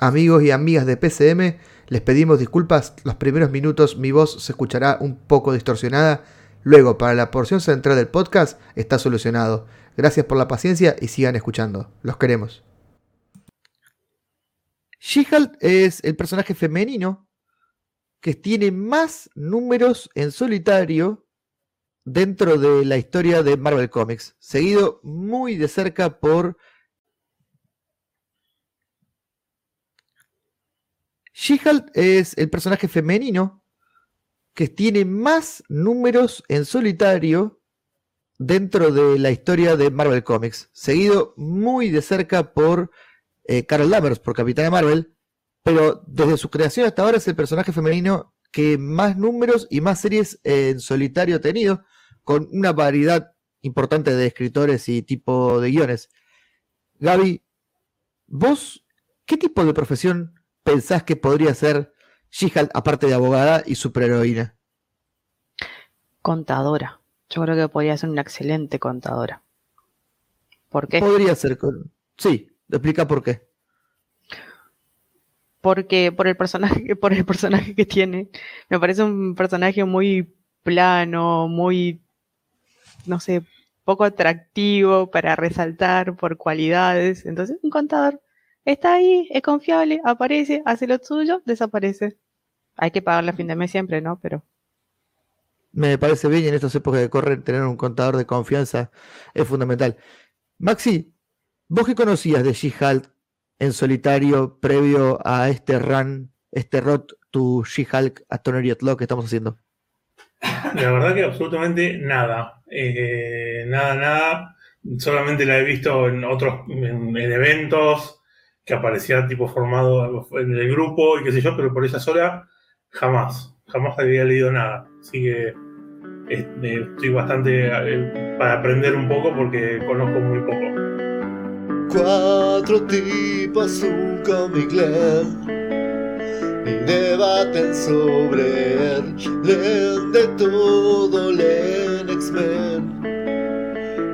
Amigos y amigas de PCM, les pedimos disculpas. Los primeros minutos mi voz se escuchará un poco distorsionada. Luego, para la porción central del podcast, está solucionado. Gracias por la paciencia y sigan escuchando. Los queremos. She-Hulk es el personaje femenino que tiene más números en solitario dentro de la historia de Marvel Comics, seguido muy de cerca por She-Hulk es el personaje femenino que tiene más números en solitario dentro de la historia de Marvel Comics, seguido muy de cerca por eh, Carol Danvers, por Capitana Marvel, pero desde su creación hasta ahora es el personaje femenino que más números y más series en solitario ha tenido, con una variedad importante de escritores y tipo de guiones. Gaby, ¿vos qué tipo de profesión pensás que podría ser She-Hulk, aparte de abogada y superheroína? Contadora. Yo creo que podría ser una excelente contadora. ¿Por qué? Podría ser. Sí, explica por qué. Porque por el personaje, por el personaje que tiene. Me parece un personaje muy plano, muy, no sé, poco atractivo para resaltar por cualidades. Entonces, un contador Está ahí, es confiable, aparece, hace lo suyo, desaparece. Hay que pagarle a fin de mes siempre, ¿no? Pero. Me parece bien en estas épocas de correr tener un contador de confianza es fundamental. Maxi, ¿vos qué conocías de She-Hulk en solitario previo a este run, este rot to She-Hulk a Law que estamos haciendo? La verdad que absolutamente nada. Eh, nada, nada. Solamente la he visto en otros en eventos, que aparecía tipo formado en el grupo y qué sé yo, pero por esa sola jamás, jamás había leído nada. Así que este, estoy bastante eh, para aprender un poco porque conozco muy poco. Cuatro tipos, un comic y debaten sobre él. Leen de todo, leen X-Men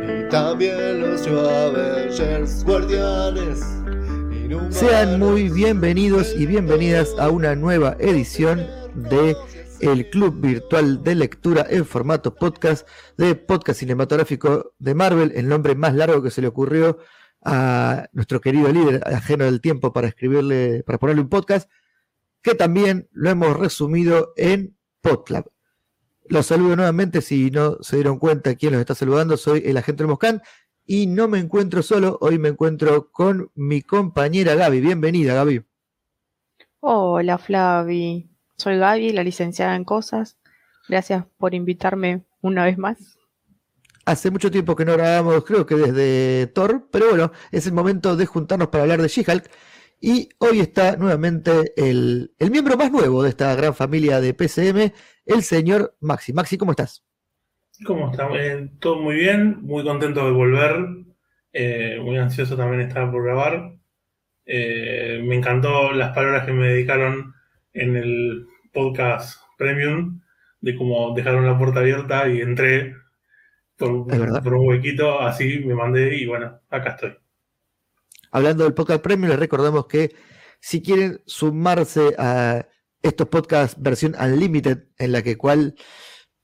y también los Avengers, Guardianes sean muy bienvenidos y bienvenidas a una nueva edición de el Club Virtual de Lectura en formato podcast de Podcast Cinematográfico de Marvel, el nombre más largo que se le ocurrió a nuestro querido líder ajeno del tiempo para escribirle, para ponerle un podcast, que también lo hemos resumido en PodClub. Los saludo nuevamente, si no se dieron cuenta quién los está saludando, soy el agente Moscán y no me encuentro solo, hoy me encuentro con mi compañera Gaby. Bienvenida, Gaby. Hola, Flavi. Soy Gaby, la licenciada en cosas. Gracias por invitarme una vez más. Hace mucho tiempo que no grabamos, creo que desde Thor, pero bueno, es el momento de juntarnos para hablar de She-Hulk. Y hoy está nuevamente el, el miembro más nuevo de esta gran familia de PCM, el señor Maxi. Maxi, ¿cómo estás? ¿Cómo está? Eh, todo muy bien, muy contento de volver, eh, muy ansioso también estar por grabar. Eh, me encantó las palabras que me dedicaron en el podcast Premium, de cómo dejaron la puerta abierta y entré por, un huequito, así me mandé y bueno, acá estoy. Hablando del podcast Premium, les recordamos que si quieren sumarse a estos podcasts versión Unlimited, en la que cual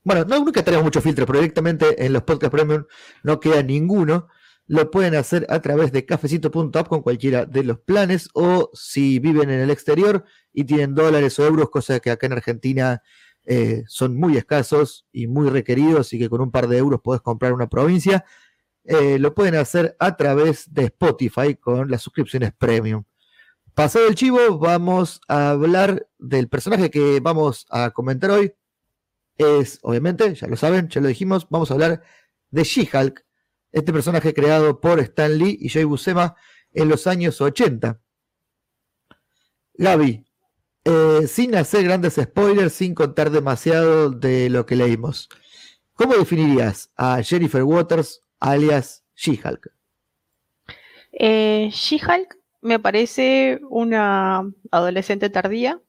bueno, no nunca tenemos mucho filtro, pero directamente en los podcast premium no queda ninguno. Lo pueden hacer a través de cafecito.app con cualquiera de los planes o si viven en el exterior y tienen dólares o euros, cosa que acá en Argentina eh, son muy escasos y muy requeridos y que con un par de euros puedes comprar una provincia, eh, lo pueden hacer a través de Spotify con las suscripciones premium. Pasado el chivo, vamos a hablar del personaje que vamos a comentar hoy, es, obviamente, ya lo saben, ya lo dijimos, vamos a hablar de She-Hulk, este personaje creado por Stan Lee y Joey Buscema en los años 80. Gaby, eh, sin hacer grandes spoilers, sin contar demasiado de lo que leímos, ¿cómo definirías a Jennifer Waters alias She-Hulk? Eh, She-Hulk me parece una adolescente tardía.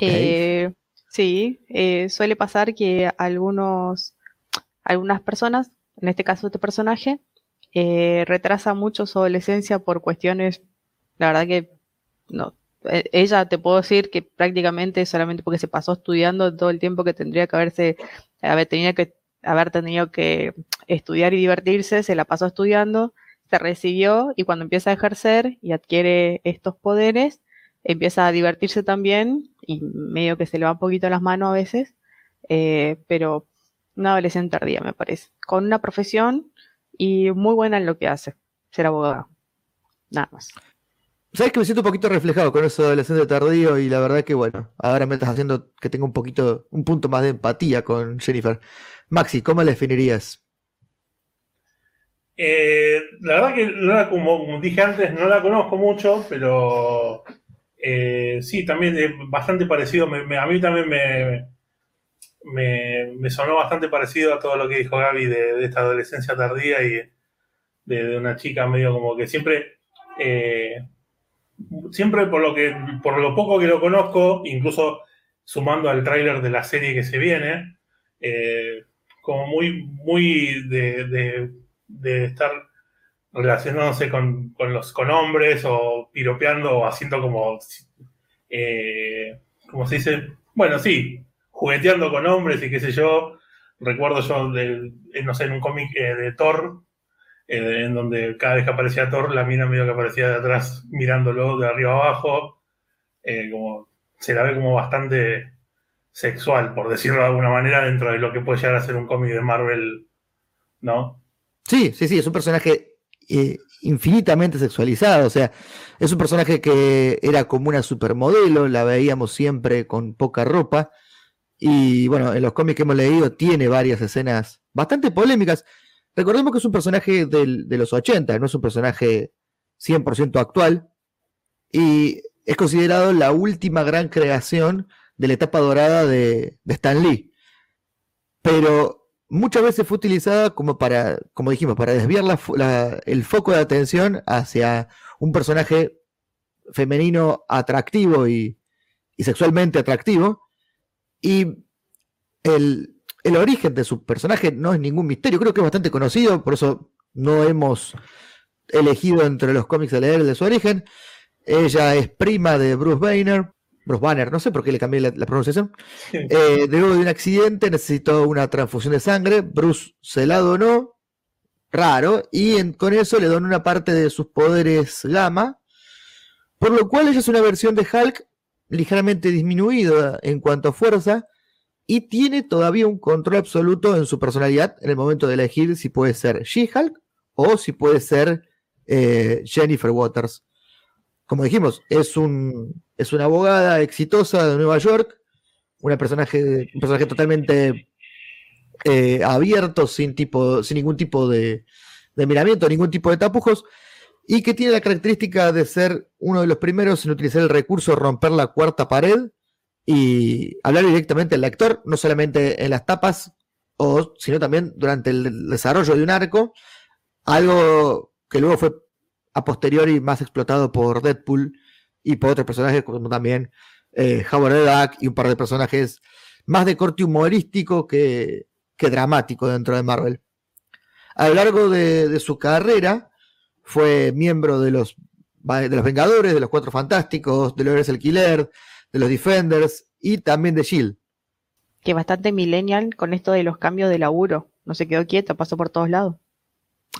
Eh, Sí, eh, suele pasar que algunos, algunas personas, en este caso este personaje, eh, retrasa mucho su adolescencia por cuestiones, la verdad que no. E- Ella te puedo decir que prácticamente solamente porque se pasó estudiando todo el tiempo que tendría que haberse, haber tenido que, haber tenido que estudiar y divertirse, se la pasó estudiando, se recibió y cuando empieza a ejercer y adquiere estos poderes, empieza a divertirse también y medio que se le va un poquito las manos a veces, eh, pero una adolescente tardía me parece, con una profesión y muy buena en lo que hace, ser abogado. Nada más. Sabes que me siento un poquito reflejado con eso de adolescente tardío y la verdad que bueno, ahora me estás haciendo que tenga un poquito, un punto más de empatía con Jennifer. Maxi, ¿cómo la definirías? Eh, la verdad que no la, como, como dije antes, no la conozco mucho, pero eh, sí, también es bastante parecido. A mí también me, me, sonó bastante parecido a todo lo que dijo Gaby de, esta adolescencia tardía y de, una chica medio como que siempre, eh, siempre por lo que, por lo poco que lo conozco, incluso sumando al tráiler de la serie que se viene, eh, como muy, muy de- de estar relacionándose con, con los con hombres o piropeando o haciendo como, eh, como se dice, bueno, sí, jugueteando con hombres y qué sé yo. Recuerdo yo, eh, no sé, en un cómic eh, de Thor, eh, en donde cada vez que aparecía Thor, la mina medio que aparecía de atrás mirándolo de arriba abajo, como se la ve como bastante sexual, por decirlo de alguna manera, dentro de lo que puede llegar a ser un cómic de Marvel, ¿no? Sí, sí, sí, es un personaje eh, infinitamente sexualizado, o sea, es un personaje que era como una supermodelo, la veíamos siempre con poca ropa, y bueno, en los cómics que hemos leído tiene varias escenas bastante polémicas. Recordemos que es un personaje del- de los 80, no es un personaje 100% actual, y es considerado la última gran creación de la etapa dorada de, de Stan Lee. Pero muchas veces fue utilizada como para, como dijimos, para desviar el foco de atención hacia un personaje femenino atractivo y, sexualmente atractivo. Y el, origen de su personaje no es ningún misterio, creo que es bastante conocido, por eso no hemos elegido entre los cómics a leer de su origen. Ella es prima de Bruce Banner, Bruce Banner, no sé por qué le cambié la, la pronunciación. Eh, luego de un accidente necesitó una transfusión de sangre. Bruce se la donó, raro, y en- con eso le donó una parte de sus poderes gamma, por lo cual ella es una versión de Hulk ligeramente disminuida en cuanto a fuerza y tiene todavía un control absoluto en su personalidad en el momento de elegir si puede ser She-Hulk o si puede ser eh, Jennifer Waters. Como dijimos, es, un, es una abogada exitosa de Nueva York una personaje, un personaje totalmente eh, abierto, sin, tipo, sin ningún tipo de, de miramiento, ningún tipo de tapujos, y que tiene la característica de ser uno de los primeros en utilizar el recurso de romper la cuarta pared y hablar directamente al lector, no solamente en las tapas, o, sino también durante el desarrollo de un arco, algo que luego fue a posteriori más explotado por Deadpool y por otros personajes como también eh, Howard the Duck y un par de personajes más de corte humorístico que, que dramático dentro de Marvel. A lo largo de, de su carrera fue miembro de los, de los Vengadores, de los Cuatro Fantásticos, de los el Killer, de los Defenders y también de Shield. Que bastante millennial con esto de los cambios de laburo. No se quedó quieta, pasó por todos lados.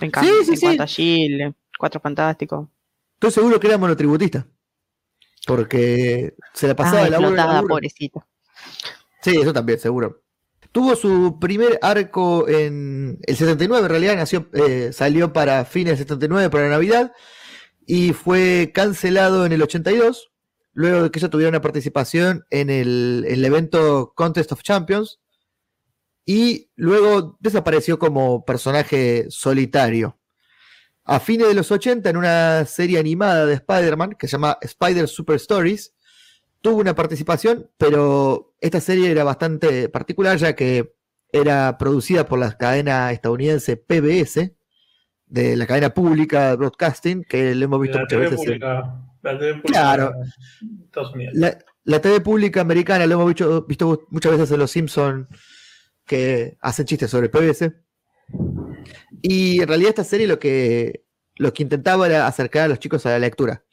En, cam- Sí, sí, en sí. cuanto a Shield, Cuatro Fantásticos. Estoy seguro que era monotributista. Porque se la pasaba de en explotada, pobrecita. Sí, eso también, seguro. Tuvo su primer arco en el 79, en realidad nació, eh, salió para fines del 79, para Navidad, y fue cancelado en el 82, luego de que ella tuviera una participación en el, en el evento Contest of Champions, y luego desapareció como personaje solitario. A fines de los 80, en una serie animada de Spider-Man que se llama Spider Super Stories, tuvo una participación, pero esta serie era bastante particular ya que era producida por la cadena estadounidense PBS, de la cadena pública de broadcasting, que lo hemos visto La muchas TV veces. en- pública. La TV pública Claro. de Estados Unidos. La, la TV pública americana lo hemos visto, visto muchas veces en Los Simpsons que hacen chistes sobre PBS. Y en realidad esta serie lo que, que intentaba era acercar a los chicos a la lectura.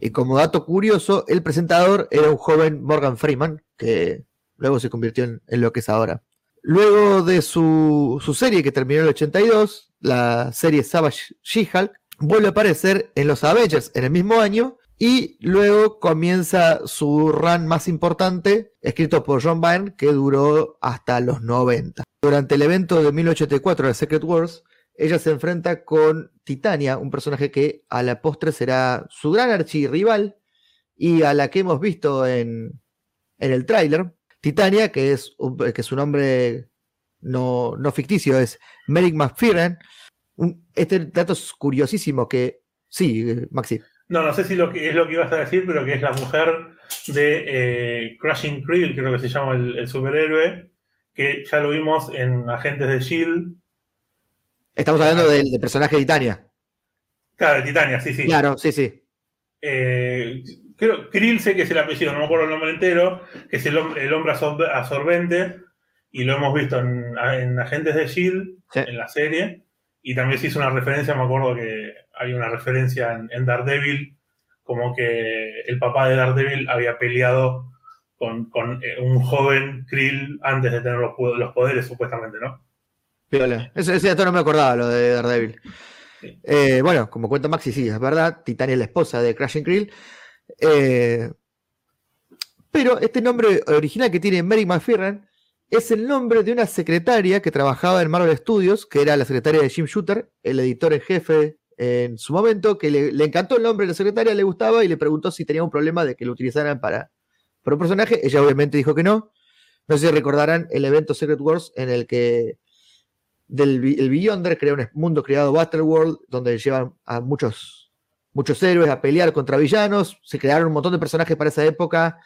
Y como dato curioso, el presentador era un joven Morgan Freeman, que luego se convirtió en, en lo que es ahora. Luego de su, su, serie que terminó en el 82, la serie Savage She-Hulk, vuelve a aparecer en los Avengers en el mismo año y luego comienza su run más importante, escrito por John Byrne, que duró hasta los 90. Durante el evento de 1984 de Secret Wars, ella se enfrenta con Titania, un personaje que a la postre será su gran archirrival y a la que hemos visto en, en el tráiler. Titania, que es que su nombre no, no ficticio, es Merrick McFerrin. Este dato es curiosísimo que... Sí, Maxi. No, no sé si lo que es lo que ibas a decir, pero que es la mujer de eh, Crushing Creel, creo que se llama el, el, superhéroe, que ya lo vimos en Agentes de Shield. Estamos hablando del, del personaje de Titania. Claro, de Titania, sí, sí. Claro, sí, sí. Eh, creo, Krill sé que es el apellido, no me acuerdo el nombre entero, que es el, el hombre absorbente, y lo hemos visto en, en Agentes de Shield, sí. en la serie, y también se hizo una referencia, me acuerdo que hay una referencia en, en, Daredevil, como que el papá de Daredevil había peleado con, con un joven Krill antes de tener los, los poderes, supuestamente, ¿no? Viola. Ese, ese dato no me acordaba, lo de Daredevil. Sí. Eh, bueno, como cuenta Maxi, sí, es verdad, Titania es la esposa de Crashing Krill. Eh, pero este nombre original que tiene Mary McFerrin es el nombre de una secretaria que trabajaba en Marvel Studios, que era la secretaria de Jim Shooter, el editor en jefe en su momento, que le, encantó el nombre de la secretaria, le gustaba y le preguntó si tenía un problema de que lo utilizaran para, para un personaje. Ella obviamente dijo que no. No sé si recordarán el evento Secret Wars en el que del el Beyonder crea un mundo creado Battleworld, donde llevan a muchos, muchos héroes a pelear contra villanos. Se crearon un montón de personajes para esa época.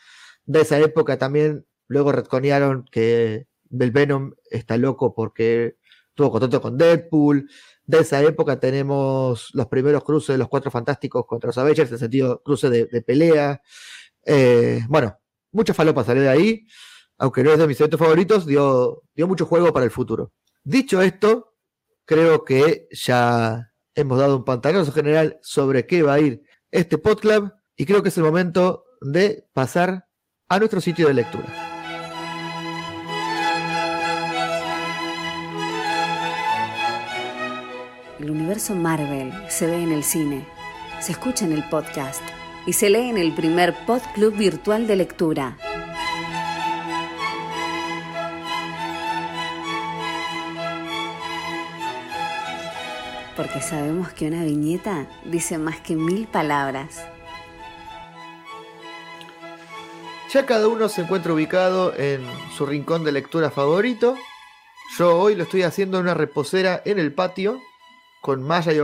De esa época también luego retconearon que Del Venom está loco porque tuvo contacto con Deadpool. De esa época tenemos los primeros cruces de los cuatro fantásticos contra los Avengers, en sentido cruce de, de pelea. Eh, bueno, mucha falopa salió de ahí, aunque no es de mis eventos favoritos, dio, dio mucho juego para el futuro. Dicho esto, creo que ya hemos dado un pantalonazo general sobre qué va a ir este podclub y creo que es el momento de pasar a nuestro sitio de lectura. El universo Marvel se ve en el cine, se escucha en el podcast y se lee en el primer podclub virtual de lectura. porque sabemos que una viñeta dice más que mil palabras. Ya cada uno se encuentra ubicado en su rincón de lectura favorito. Yo hoy lo estoy haciendo en una reposera en el patio, con malla y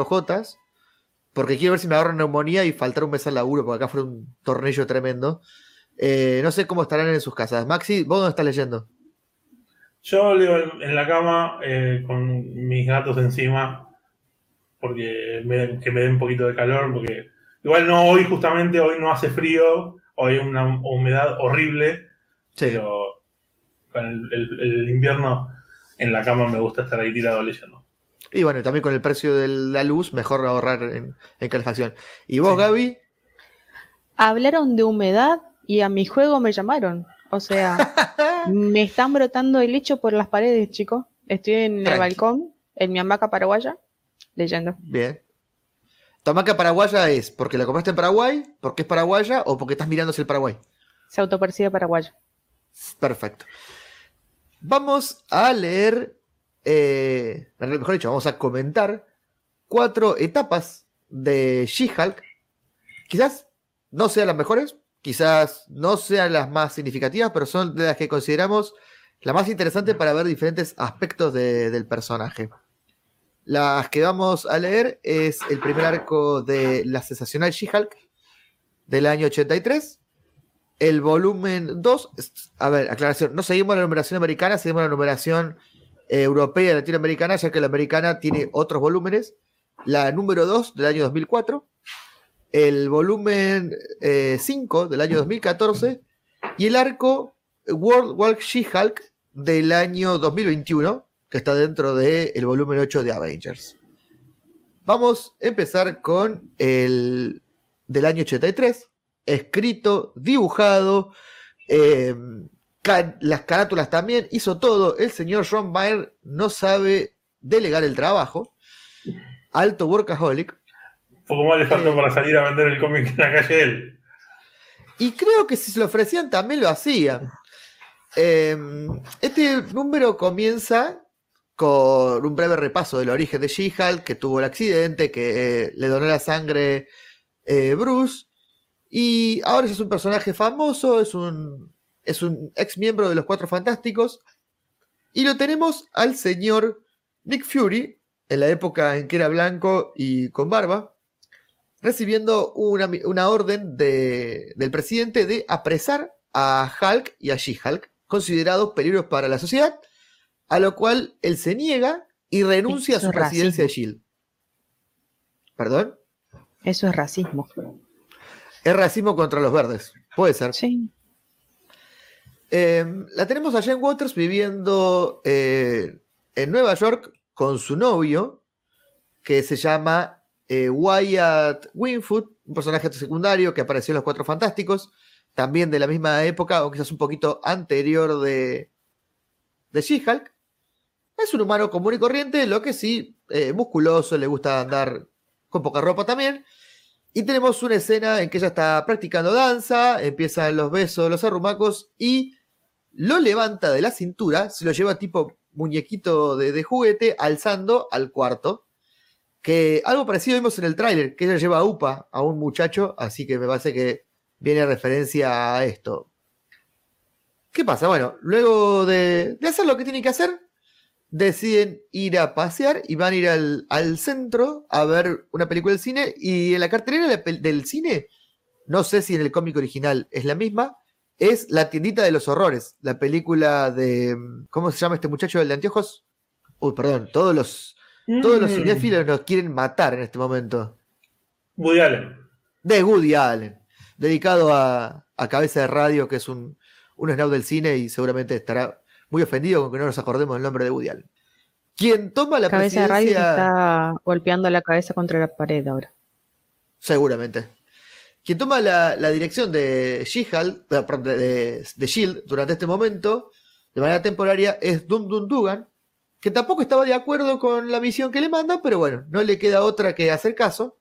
porque quiero ver si me agarro neumonía y faltar un mes al laburo, porque acá fue un tornillo tremendo. Eh, no sé cómo estarán en sus casas. Maxi, ¿vos dónde estás leyendo? Yo leo en la cama eh, con mis gatos encima, porque me, que me dé un poquito de calor, porque igual no hoy justamente, hoy no hace frío, hoy hay una humedad horrible, sí. pero con el, el, el, invierno en la cama me gusta estar ahí tirado leyendo. Y bueno, también con el precio de la luz, mejor ahorrar en, en calefacción. ¿Y vos, sí. Gaby? Hablaron de humedad y a mi juego me llamaron. O sea, me están brotando el lecho por las paredes, chicos. Estoy en Tranqui. el balcón, en mi hamaca paraguaya leyendo. Bien. ¿Tu hamaca paraguaya es porque la compraste en Paraguay, porque es paraguaya o porque estás mirando hacia el Paraguay? Se autopercibe paraguaya. Perfecto. Vamos a leer, eh, mejor dicho, vamos a comentar cuatro etapas de She-Hulk. Quizás no sean las mejores, quizás no sean las más significativas, pero son de las que consideramos las más interesantes para ver diferentes aspectos de, del personaje. Las que vamos a leer es el primer arco de la sensacional She-Hulk del año 83. El volumen 2, a ver, aclaración, no seguimos la numeración americana, seguimos la numeración europea latinoamericana, ya que la americana tiene otros volúmenes. La número 2 del año 2004, el volumen 5 eh, del año 2014 y el arco World War She-Hulk del año 2021 que está dentro del de volumen 8 de Avengers. Vamos a empezar con el del año 83, escrito, dibujado, eh, las carátulas también, hizo todo. El señor John Byrne no sabe delegar el trabajo. Alto workaholic. Poco más le faltó para salir a vender el cómic en la calle él. Y creo que si se lo ofrecían también lo hacían. Em, este número comienza con un breve repaso del origen de She-Hulk, que tuvo el accidente, que eh, le donó la sangre eh, Bruce. Y ahora es un personaje famoso, es un, es un ex miembro de los Cuatro Fantásticos. Y lo tenemos al señor Nick Fury, en la época en que era blanco y con barba, recibiendo una, orden del presidente de apresar a Hulk y a She-Hulk, considerados peligros para la sociedad, a lo cual él se niega y renuncia a su presidencia de Shield. ¿Perdón? Eso es racismo. Es racismo contra los verdes. Puede ser. Sí. Em, la tenemos a Jane Waters viviendo eh, en Nueva York con su novio, que se llama eh, Wyatt Winfoot, un personaje secundario que apareció en Los Cuatro Fantásticos, también de la misma época, o quizás un poquito anterior de, de She-Hulk. Es un humano común y corriente, lo que sí, eh, musculoso, le gusta andar con poca ropa también. Y tenemos una escena en que ella está practicando danza, empiezan los besos, los arrumacos y lo levanta de la cintura, se lo lleva tipo muñequito de, juguete, alzando al cuarto. Que algo parecido vimos en el tráiler, que ella lleva a UPA a un muchacho, así que me parece que viene referencia a esto. ¿Qué pasa? Bueno, luego de, de hacer lo que tiene que hacer, deciden ir a pasear y van a ir al, centro a ver una película del cine. Y en la cartelera del cine, no sé si en el cómic original es la misma, es La tiendita de los horrores, la película de. ¿Cómo se llama este muchacho del de anteojos? Uy, perdón, todos los, todos los mm. cinéfilos nos quieren matar en este momento. Woody Allen. De Woody Allen, dedicado a, a Cabeza de Radio, que es un, un snob del cine y seguramente estará muy ofendido con que no nos acordemos el nombre de Woody Allen. Quien toma la cabeza de radio está golpeando la cabeza contra la pared ahora. Seguramente. Quien toma la, dirección de She-Hulk, de, de, Shield durante este momento, de manera temporaria, es Dum Dum Dugan, que tampoco estaba de acuerdo con la misión que le manda, pero bueno, no le queda otra que hacer caso.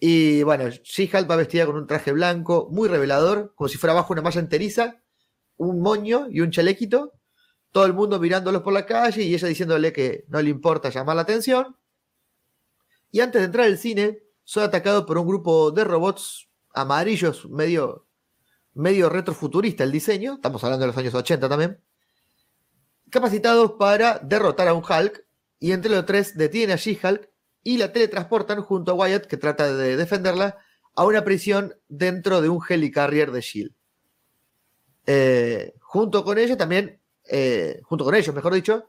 Y bueno, She-Hulk va vestida con un traje blanco, muy revelador, como si fuera bajo una malla enteriza, un moño y un chalequito, todo el mundo mirándolos por la calle y ella diciéndole que no le importa llamar la atención. Y antes de entrar al cine, son atacados por un grupo de robots amarillos, medio, medio retrofuturista el diseño, estamos hablando de los años 80 también, capacitados para derrotar a un Hulk, y entre los tres detienen a She-Hulk y la teletransportan junto a Wyatt, que trata de defenderla, a una prisión dentro de un helicarrier de Shield. Eh, junto con ellos también, eh, junto con ellos, mejor dicho,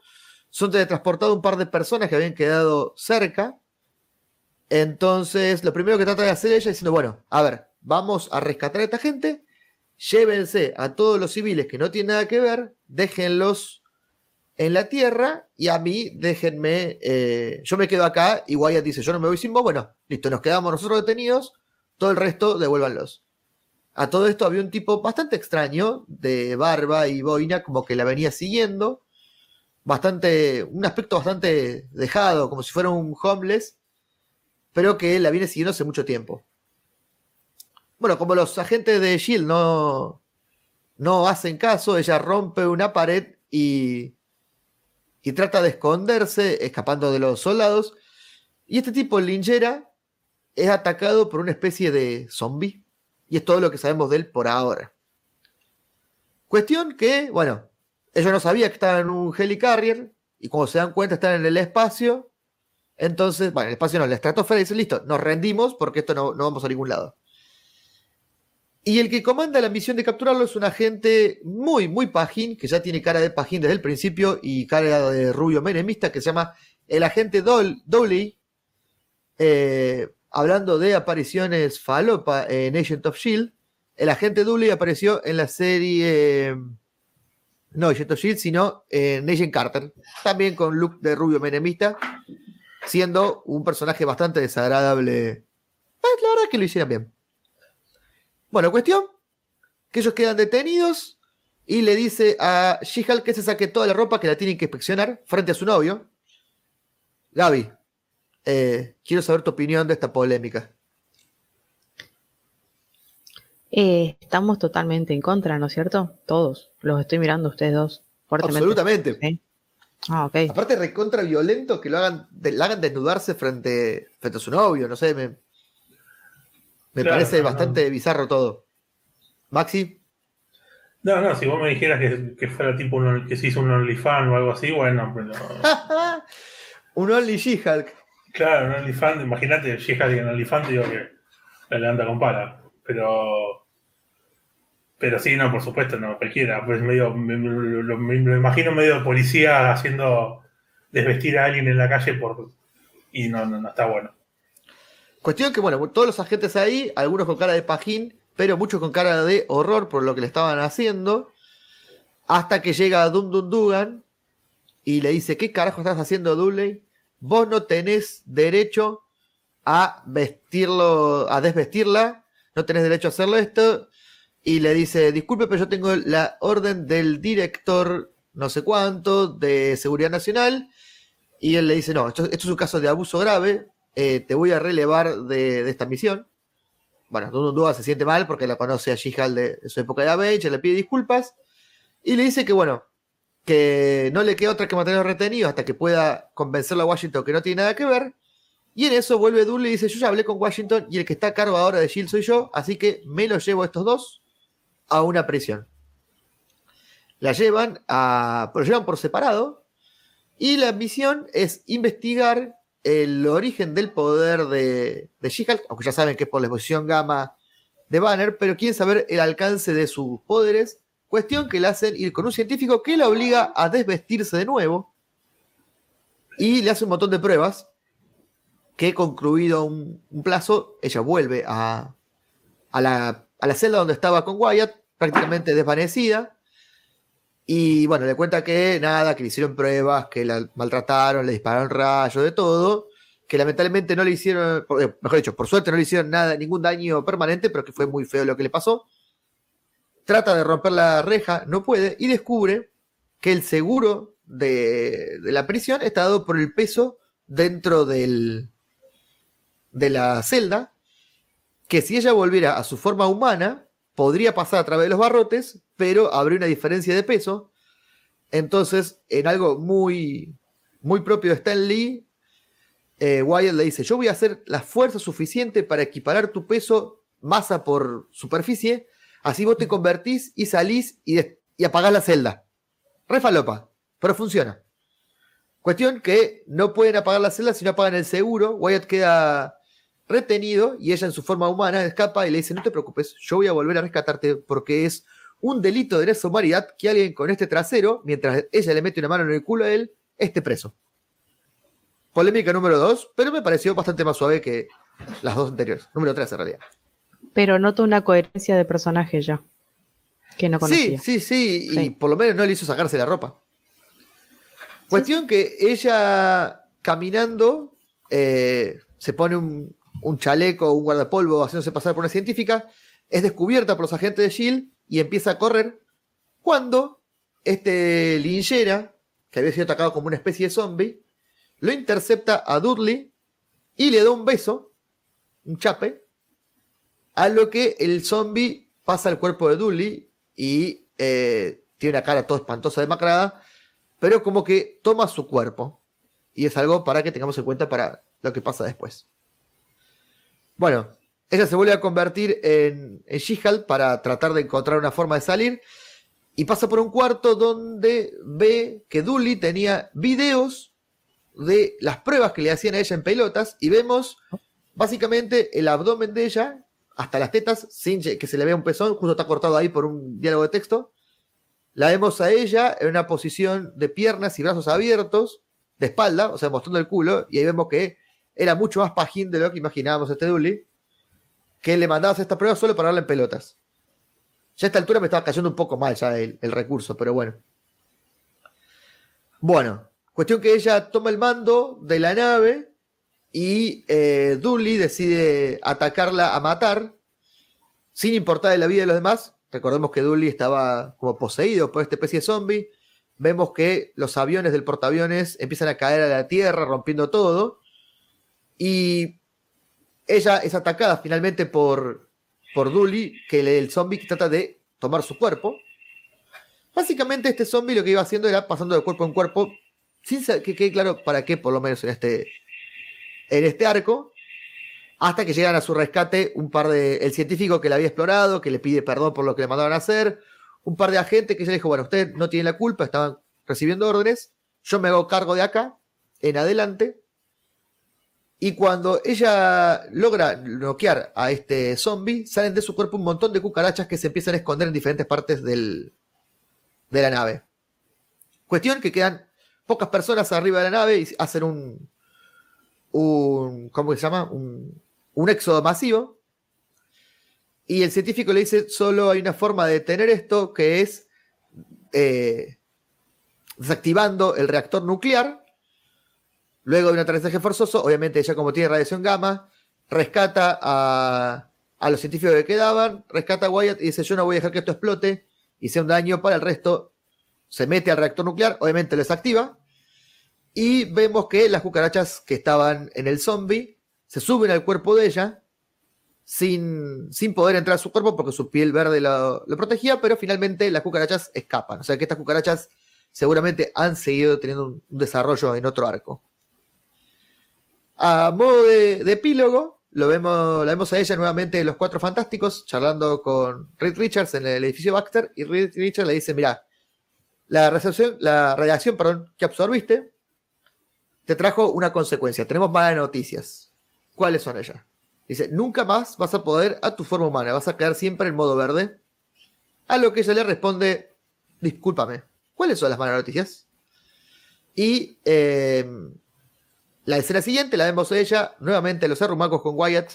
son teletransportados un par de personas que habían quedado cerca. Entonces, lo primero que trata de hacer ella es diciendo, bueno, a ver, vamos a rescatar a esta gente, llévense a todos los civiles que no tienen nada que ver, déjenlos en la tierra y a mí déjenme, eh, yo me quedo acá y Wyatt dice, yo no me voy sin vos, bueno, listo, nos quedamos nosotros detenidos, todo el resto devuélvanlos. A todo esto había un tipo bastante extraño, de barba y boina, como que la venía siguiendo. Bastante, un aspecto bastante dejado, como si fuera un homeless, pero que la viene siguiendo hace mucho tiempo. Bueno, como los agentes de Shield no, no hacen caso, ella rompe una pared y, y trata de esconderse, escapando de los soldados. Y este tipo, Lingera, es atacado por una especie de zombie y es todo lo que sabemos de él por ahora. Cuestión que, bueno, ellos no sabían que estaban en un helicarrier y cuando se dan cuenta están en el espacio. Entonces, bueno, el espacio no, la estratosfera dice, listo, nos rendimos porque esto no, no vamos a ningún lado. Y el que comanda la misión de capturarlo es un agente muy, muy pajín, que ya tiene cara de pajín desde el principio y cara de rubio menemista, que se llama el agente Dolly. Eh, hablando de apariciones falopa en Agent of Shield, el agente Dooley apareció en la serie. No, Agent of Shield, sino en Agent Carter. También con look de rubio menemista, siendo un personaje bastante desagradable Eh, la verdad es que lo hicieron bien. Bueno, cuestión, que ellos quedan detenidos y le dice a She-Hulk que se saque toda la ropa que la tienen que inspeccionar frente a su novio. Gaby, eh, quiero saber tu opinión de esta polémica. Eh, estamos totalmente en contra, ¿no es cierto? Todos. Los estoy mirando a ustedes dos. Fuertemente. Absolutamente. Sí. Ah, ok. Aparte, recontra violento que lo hagan, de- la hagan desnudarse frente, frente a su novio, no sé, me, me Claro, parece no, bastante bizarro todo. Maxi, No, no, si vos me dijeras que, que fuera tipo un, que se hizo un OnlyFans o algo así, bueno, pero. un Only She-Hulk. Claro, un OnlyFans, imagínate, alguien en OnlyFans, digo que la levanta con pala. Pero. Pero sí, no, por supuesto, no, cualquiera. Pues medio, me, lo imagino medio policía haciendo desvestir a alguien en la calle por. Y no, no, no está bueno. Cuestión que, bueno, todos los agentes ahí, algunos con cara de pajín, pero muchos con cara de horror por lo que le estaban haciendo, hasta que llega Dum Dum Dugan y le dice, ¿qué carajo estás haciendo, Dudley? Vos no tenés derecho a vestirlo, a desvestirla, no tenés derecho a hacerlo esto, y le dice, disculpe, pero yo tengo la orden del director no sé cuánto de Seguridad Nacional, y él le dice, no, esto, esto es un caso de abuso grave, eh, te voy a relevar de, de esta misión. Bueno, Dugan se siente mal porque la conoce a She-Hulk de, su época de Avenge, le pide disculpas, y le dice que, bueno, que no le queda otra que mantenerlo retenido hasta que pueda convencerlo a Washington que no tiene nada que ver. Y en eso vuelve Dudley y dice, yo ya hablé con Washington y el que está a cargo ahora de S.H.I.E.L.D. soy yo, así que me los llevo a estos dos a una prisión. La llevan a, lo llevan por separado y la misión es investigar el origen del poder de, de She-Hulk, aunque ya saben que es por la exposición gamma de Banner, pero quieren saber el alcance de sus poderes Cuestión que le hacen ir con un científico que la obliga a desvestirse de nuevo y le hace un montón de pruebas que concluido un, un plazo, ella vuelve a, a, la, a la celda donde estaba con Wyatt, prácticamente desvanecida. Y bueno, le cuenta que nada, que le hicieron pruebas, que la maltrataron, le dispararon rayos, de todo, que lamentablemente no le hicieron, eh, mejor dicho, por suerte no le hicieron nada, ningún daño permanente, pero que fue muy feo lo que le pasó trata de romper la reja, no puede, y descubre que el seguro de, la prisión está dado por el peso dentro de la celda, que si ella volviera a su forma humana, podría pasar a través de los barrotes, pero habría una diferencia de peso. Entonces, en algo muy, muy propio de Stan Lee, eh, Wyatt le dice, yo voy a hacer la fuerza suficiente para equiparar tu peso, masa por superficie, Así vos te convertís y salís y, y apagás la celda. Re falopa, pero funciona. Cuestión que no pueden apagar la celda si no apagan el seguro. Wyatt queda retenido y ella en su forma humana escapa y le dice, no te preocupes, yo voy a volver a rescatarte porque es un delito de lesa humanidad que alguien con este trasero, mientras ella le mete una mano en el culo a él, esté preso. Polémica número 2, pero me pareció bastante más suave que las dos anteriores. Número 3 en realidad. Pero noto una coherencia de personaje ya. Que no conocía. Sí, sí, sí, Sí. y por lo menos no le hizo sacarse la ropa. Cuestión que ella caminando eh, se pone un, un chaleco, un guardapolvo haciéndose pasar por una científica, es descubierta por los agentes de Shield y empieza a correr cuando este linchera, que había sido atacado como una especie de zombie, lo intercepta a Dudley y le da un beso, un chape, a lo que el zombie pasa al cuerpo de Dudley y eh, tiene una cara toda espantosa, demacrada, pero como que toma su cuerpo. Y es algo para que tengamos en cuenta para lo que pasa después. Bueno, ella se vuelve a convertir en, en She-Hulk para tratar de encontrar una forma de salir. Y pasa por un cuarto donde ve que Dudley tenía videos de las pruebas que le hacían a ella en pelotas. Y vemos básicamente el abdomen de ella hasta las tetas, sin que se le vea un pezón, justo está cortado ahí por un diálogo de texto. La vemos a ella en una posición de piernas y brazos abiertos, de espalda, o sea, mostrando el culo, y ahí vemos que era mucho más pajín de lo que imaginábamos este Dully, que le mandabas esta prueba solo para darle en pelotas. Ya a esta altura me estaba cayendo un poco mal ya el, el recurso, pero bueno. Bueno, cuestión que ella toma el mando de la nave y eh, Dudley decide atacarla a matar, sin importar la vida de los demás. Recordemos que Dudley estaba como poseído por esta especie de zombie. Vemos que los aviones del portaaviones empiezan a caer a la tierra, rompiendo todo. Y ella es atacada finalmente por, por Dudley, que el zombie trata de tomar su cuerpo. Básicamente este zombie lo que iba haciendo era pasando de cuerpo en cuerpo, sin que quede claro para qué, por lo menos en este, en este arco, hasta que llegan a su rescate un par de, el científico que la había explorado, que le pide perdón por lo que le mandaron a hacer, un par de agentes que ya le dijo, bueno, usted no tiene la culpa, estaban recibiendo órdenes, yo me hago cargo de acá, en adelante, y cuando ella logra noquear a este zombie, salen de su cuerpo un montón de cucarachas que se empiezan a esconder en diferentes partes del, de la nave. Cuestión que quedan pocas personas arriba de la nave y hacen un, un ¿cómo se llama? Un, un éxodo masivo. Y el científico le dice, solo hay una forma de detener esto, que es eh, desactivando el reactor nuclear. Luego de un aterrizaje forzoso, obviamente ella como tiene radiación gamma, rescata a, los científicos que quedaban, rescata a Wyatt y dice, yo no voy a dejar que esto explote y sea un daño para el resto, se mete al reactor nuclear, obviamente lo desactiva, y vemos que las cucarachas que estaban en el zombie se suben al cuerpo de ella sin, sin poder entrar a su cuerpo porque su piel verde lo, protegía, pero finalmente las cucarachas escapan. O sea que estas cucarachas seguramente han seguido teniendo un, desarrollo en otro arco. A modo de, epílogo, lo vemos, la vemos a ella nuevamente en Los Cuatro Fantásticos, charlando con Reed Richards en el edificio Baxter, y Reed Richards le dice, mira, la, recepción, la radiación perdón, que absorbiste te trajo una consecuencia. Tenemos malas noticias. ¿Cuáles son ellas? Dice, nunca más vas a poder a tu forma humana, vas a quedar siempre en modo verde. A lo que ella le responde, discúlpame, ¿cuáles son las malas noticias? Y eh, la escena siguiente la vemos ella nuevamente los arrumacos con Wyatt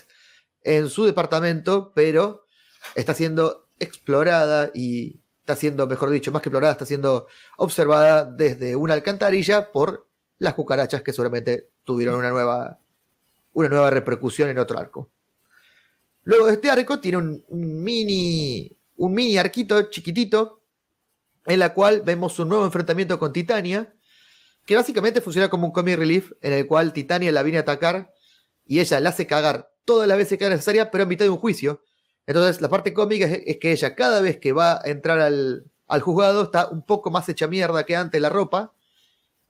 en su departamento, pero está siendo explorada y está siendo, mejor dicho, más que explorada, está siendo observada desde una alcantarilla por las cucarachas que seguramente tuvieron una nueva, una nueva repercusión en otro arco. Luego de este arco tiene un, mini, un mini arquito chiquitito en la cual vemos un nuevo enfrentamiento con Titania, que básicamente funciona como un comic relief en el cual Titania la viene a atacar y ella la hace cagar todas las veces que es necesaria, pero en mitad de un juicio. Entonces, la parte cómica es, que ella, cada vez que va a entrar al, juzgado, está un poco más hecha mierda que antes la ropa,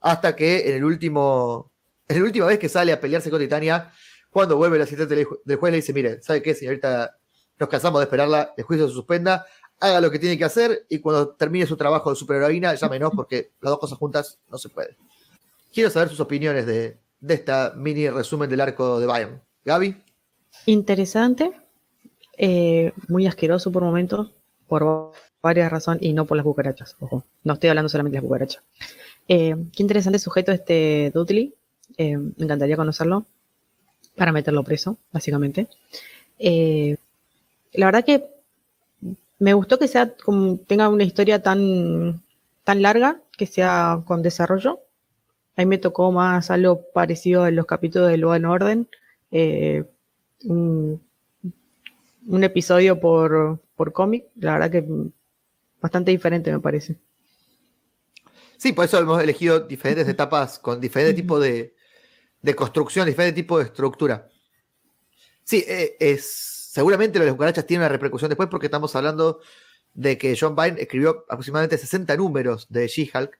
hasta que en el último, en la última vez que sale a pelearse con Titania, cuando vuelve el asistente del juez, le dice: Mire, ¿sabe qué, señorita? Nos cansamos de esperarla, el juicio se suspenda, haga lo que tiene que hacer y cuando termine su trabajo de superheroína, llámenos porque las dos cosas juntas no se puede. Quiero saber sus opiniones de, esta mini resumen del arco de Bayern. Gaby. Interesante, eh, muy asqueroso por momentos, por varias razones, y no por las cucarachas, ojo, no estoy hablando solamente de las cucarachas. Eh, qué interesante sujeto este Dudley, eh, me encantaría conocerlo para meterlo preso, básicamente. la verdad que me gustó que sea como, tenga una historia tan, tan larga, que sea con desarrollo. A mí me tocó más algo parecido en los capítulos de Law Orden. Eh, un, episodio por, cómic, la verdad que bastante diferente me parece. Sí, por eso hemos elegido diferentes etapas con diferentes tipos de, de construcción, diferentes tipos de estructura. Sí, eh, es seguramente los cucarachas tienen una repercusión después porque estamos hablando de que John Byrne escribió aproximadamente 60 números de She-Hulk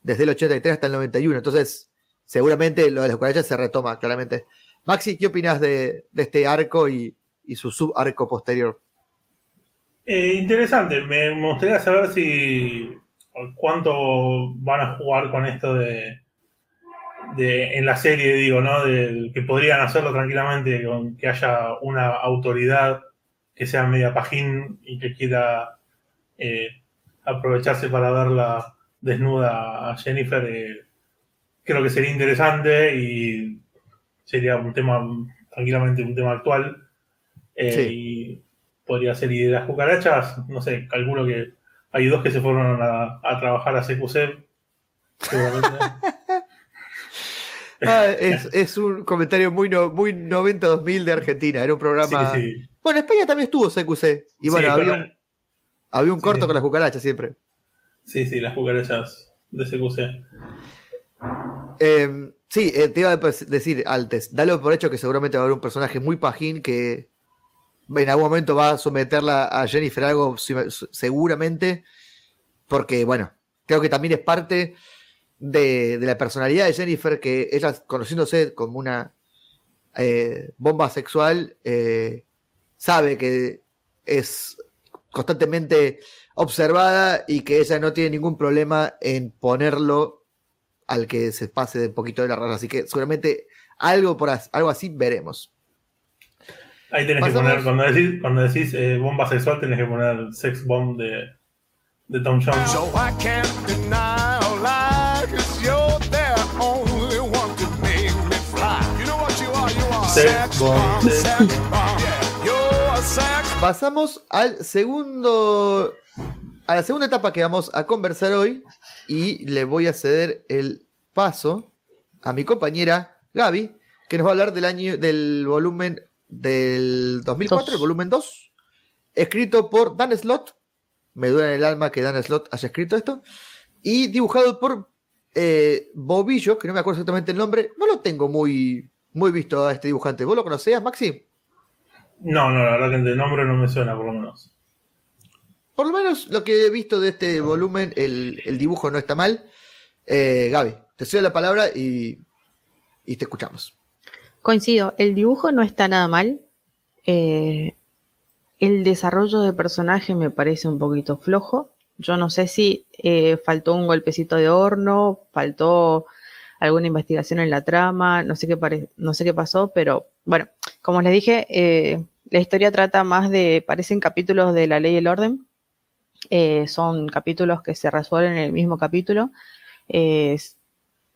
desde el 83 hasta el 91. Entonces, seguramente lo de las cucarachas se retoma claramente. Maxi, ¿qué opinas de, este arco y, su subarco posterior? Eh, interesante. Me, gustaría saber si cuánto van a jugar con esto de, en la serie, digo, ¿no? De, que podrían hacerlo tranquilamente con que haya una autoridad que sea media pajín y que quiera eh, aprovecharse para verla desnuda a Jennifer. Eh, creo que sería interesante y sería un tema, tranquilamente un tema actual. Eh, y podría ser, y de las cucarachas, no sé, calculo que hay dos que se fueron a, a trabajar a CQC. Ah, es, es un comentario muy, no- muy 90-2000 de Argentina. Era un programa. Sí, sí. Bueno, España también estuvo CQC. Y bueno, Sí, había, un, había un corto con las cucarachas siempre. Sí, sí, las cucarachas de CQC. Eh, sí, eh, te iba a pues, decir antes, dalo por hecho que seguramente va a haber un personaje muy pajín que en algún momento va a someterla a Jennifer algo seguramente, porque bueno, creo que también es parte de, de la personalidad de Jennifer, que ella conociéndose como una eh, bomba sexual, eh, sabe que es constantemente observada y que ella no tiene ningún problema en ponerlo al que se pase de poquito de la rara. Así que seguramente algo por as- algo así veremos. Ahí tenés que poner, cuando decís, cuando decís eh, bomba sexual, tenés que poner sex bomb de, de Tom Jones. So I can't deny Sex bomb. Pasamos al segundo. A la segunda etapa que vamos a conversar hoy. Y le voy a ceder el paso a mi compañera Gaby, que nos va a hablar del año del volumen del 2004, Dos. el volumen 2, escrito por Dan Slott. Me duele en el alma que Dan Slott haya escrito esto. Y dibujado por eh, Bobillo, que no me acuerdo exactamente el nombre. No lo tengo muy, muy visto a este dibujante. ¿Vos lo conocías, Maxi? No, no, la verdad que de nombre no me suena, por lo menos. Por lo menos lo que he visto de este volumen, el, el dibujo no está mal. Eh, Gaby, te cedo la palabra y, y te escuchamos. Coincido, el dibujo no está nada mal. Eh, el desarrollo de personaje me parece un poquito flojo. Yo no sé si eh, faltó un golpecito de horno, faltó alguna investigación en la trama, no sé qué, pare- no sé qué pasó, pero bueno, como les dije, eh, la historia trata más de, parecen capítulos de la ley y el orden. Eh, son capítulos que se resuelven en el mismo capítulo. Es-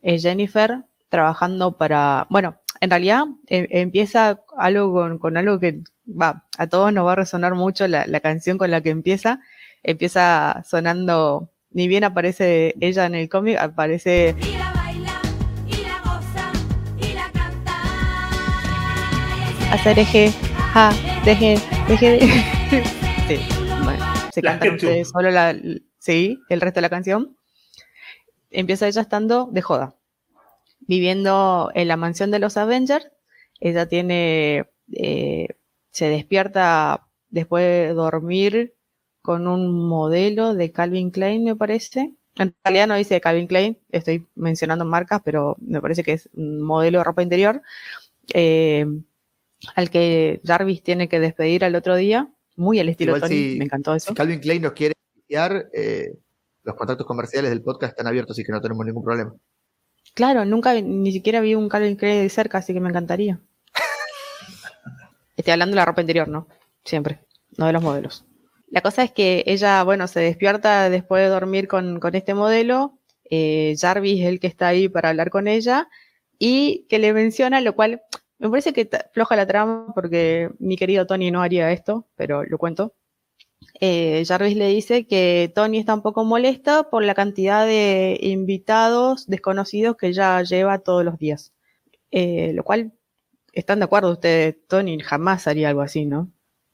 Jennifer trabajando para, bueno, en realidad eh, empieza algo con, algo que va, a todos nos va a resonar mucho la, canción con la que empieza. Empieza sonando, ni bien aparece ella en el cómic, aparece hacer eje, ja, deje, deje de. Sí, bueno, se La ketchup. ustedes solo la, sí, el resto de la canción. Empieza ella estando de joda, viviendo en la mansión de los Avengers. Ella tiene, eh, se despierta después de dormir con un modelo de Calvin Klein, me parece. En realidad no dice Calvin Klein, estoy mencionando marcas, pero me parece que es un modelo de ropa interior. eh, al que Jarvis tiene que despedir al otro día, muy al estilo Igual Tony, si- me encantó eso. Si Calvin Klein nos quiere enviar, eh, los contactos comerciales del podcast están abiertos, así que no tenemos ningún problema. Claro, nunca ni siquiera vi un Calvin Klein de cerca, así que me encantaría. Estoy hablando de la ropa interior, ¿no? Siempre, no de los modelos. La cosa es que ella, bueno, se despierta después de dormir con, con este modelo. eh, Jarvis es el que está ahí para hablar con ella y que le menciona, lo cual me parece que floja la trama porque mi querido Tony no haría esto, pero lo cuento. Eh, Jarvis le dice que Tony está un poco molesto por la cantidad de invitados desconocidos que ella lleva todos los días. Eh, lo cual, están de acuerdo ustedes, Tony jamás haría algo así, ¿no?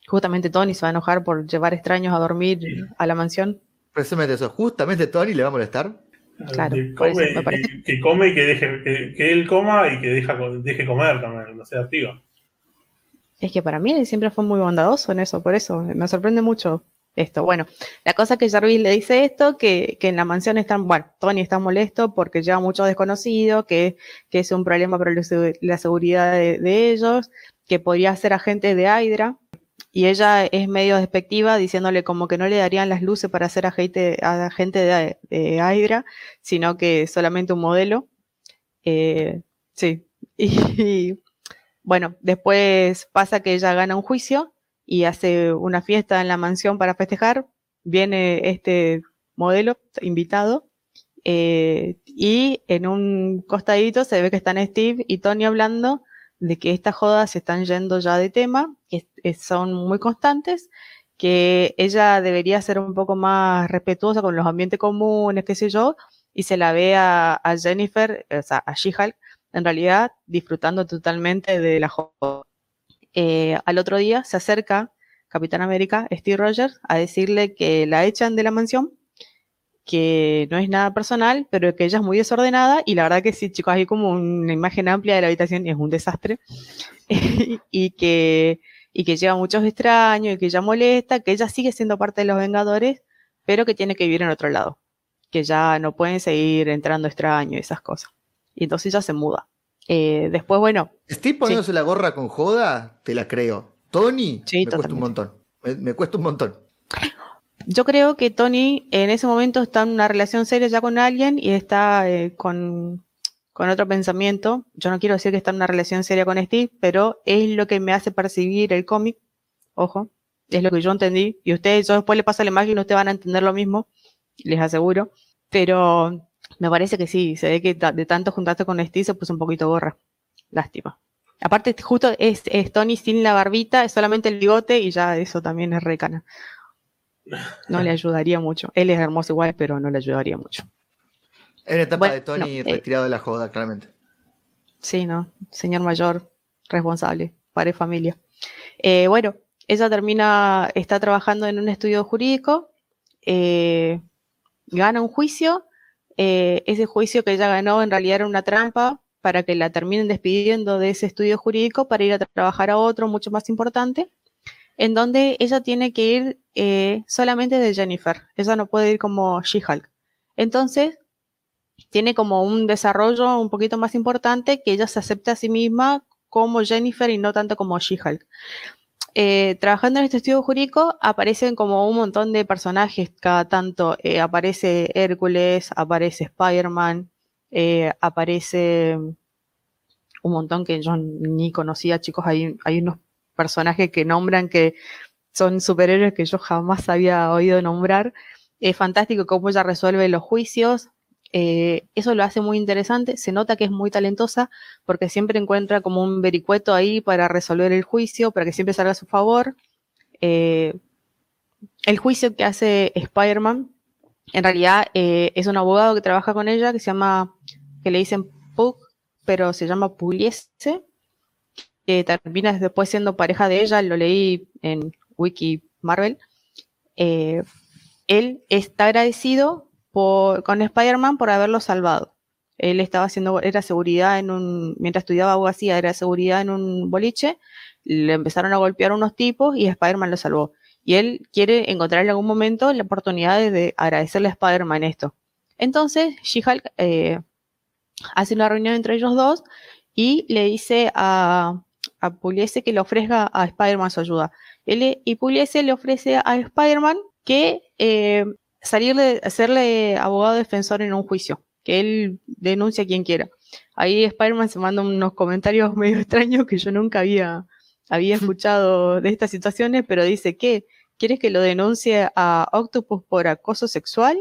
Justamente Tony se va a enojar por llevar extraños a dormir a la mansión. Precisamente eso, justamente Tony le va a molestar. Claro, Que eso come, me parece- que, que come y que deje que, que él coma y que deja, deje comer también, no sea activo. Es que para mí él siempre fue muy bondadoso en eso, por eso me sorprende mucho esto. Bueno, la cosa es que Jarvis le dice esto, que, que en la mansión están, bueno, Tony está molesto porque lleva mucho desconocido, que, que es un problema para la seguridad de, de ellos, que podría ser agente de Hydra. Y ella es medio despectiva, diciéndole como que no le darían las luces para ser agente, agente de, de Hydra, sino que solamente un modelo. Eh, sí. Y, bueno, después pasa que ella gana un juicio y hace una fiesta en la mansión para festejar. Viene este modelo invitado eh, y en un costadito se ve que están Steve y Tony hablando de que estas jodas se están yendo ya de tema, que son muy constantes, que ella debería ser un poco más respetuosa con los ambientes comunes, qué sé yo, y se la ve a, a Jennifer, o sea, a She-Hulk, en realidad disfrutando totalmente de la joda. Eh, al otro día se acerca Capitán América, Steve Rogers, a decirle que la echan de la mansión, que no es nada personal, pero que ella es muy desordenada y la verdad que sí, chicos, hay como una imagen amplia de la habitación y es un desastre. y, que, y que lleva muchos extraños y que ella molesta, que ella sigue siendo parte de los Vengadores, pero que tiene que vivir en otro lado, que ya no pueden seguir entrando extraños y esas cosas. Y entonces ella se muda. Eh, después, bueno, Steve poniéndose la gorra con joda, te la creo. Tony, Sí, me cuesta un totalmente. montón. Me, me cuesta un montón. Yo creo que Tony en ese momento está en una relación seria ya con alguien y está eh, con, con otro pensamiento. Yo no quiero decir que está en una relación seria con Steve, pero es lo que me hace percibir el cómic. Ojo, es lo que yo entendí. Y ustedes, yo después le paso la imagen y ustedes van a entender lo mismo, les aseguro. Pero me parece que sí, se ve que de tanto juntarse con Steve se puso un poquito gorra. Lástima. Aparte, justo es, es Tony sin la barbita, es solamente el bigote y ya eso también es recana. No le ayudaría mucho. Él es hermoso igual, pero no le ayudaría mucho. Es etapa Bueno, de Tony no, eh. retirado de la joda, claramente. Sí, ¿no? Señor mayor, responsable, padre familia. Eh, bueno, ella termina, está trabajando en un estudio jurídico, eh, gana un juicio. ese juicio que ella ganó en realidad era una trampa para que la terminen despidiendo de ese estudio jurídico para ir a trabajar a otro mucho más importante, en donde ella tiene que ir eh, solamente de Jennifer. Ella no puede ir como She-Hulk. Entonces, tiene como un desarrollo un poquito más importante que ella se acepta a sí misma como Jennifer y no tanto como She-Hulk. Eh, trabajando en este estudio jurídico aparecen como un montón de personajes cada tanto. eh, aparece Hércules, aparece Spider-Man, aparece un montón que yo ni conocía, chicos. Hay, hay unos personajes que nombran que son superhéroes que yo jamás había oído nombrar. Es fantástico cómo ella resuelve los juicios, eh, eso lo hace muy interesante. Se nota que es muy talentosa porque siempre encuentra como un vericueto ahí para resolver el juicio, para que siempre salga a su favor. Eh, el juicio que hace Spider-Man, en realidad eh, es un abogado que trabaja con ella que se llama, que le dicen Pug, pero se llama Pugliese, que termina después siendo pareja de ella, lo leí en Wiki Marvel. Eh, él está agradecido con Spider-Man por haberlo salvado. Él estaba haciendo, era seguridad en un, mientras estudiaba abogacía, era seguridad en un boliche, le empezaron a golpear unos tipos y Spider-Man lo salvó. Y él quiere encontrar en algún momento la oportunidad de, de agradecerle a Spider-Man esto. Entonces, She-Hulk eh, hace una reunión entre ellos dos y le dice a, a Pugliese que le ofrezca a Spider-Man su ayuda. Él, y Pugliese le ofrece a Spider-Man que eh, salirle, hacerle abogado defensor en un juicio, que él denuncia a quien quiera. Ahí Spider-Man se manda unos comentarios medio extraños que yo nunca había, había escuchado de estas situaciones, pero dice que ¿quieres que lo denuncie a Octopus por acoso sexual?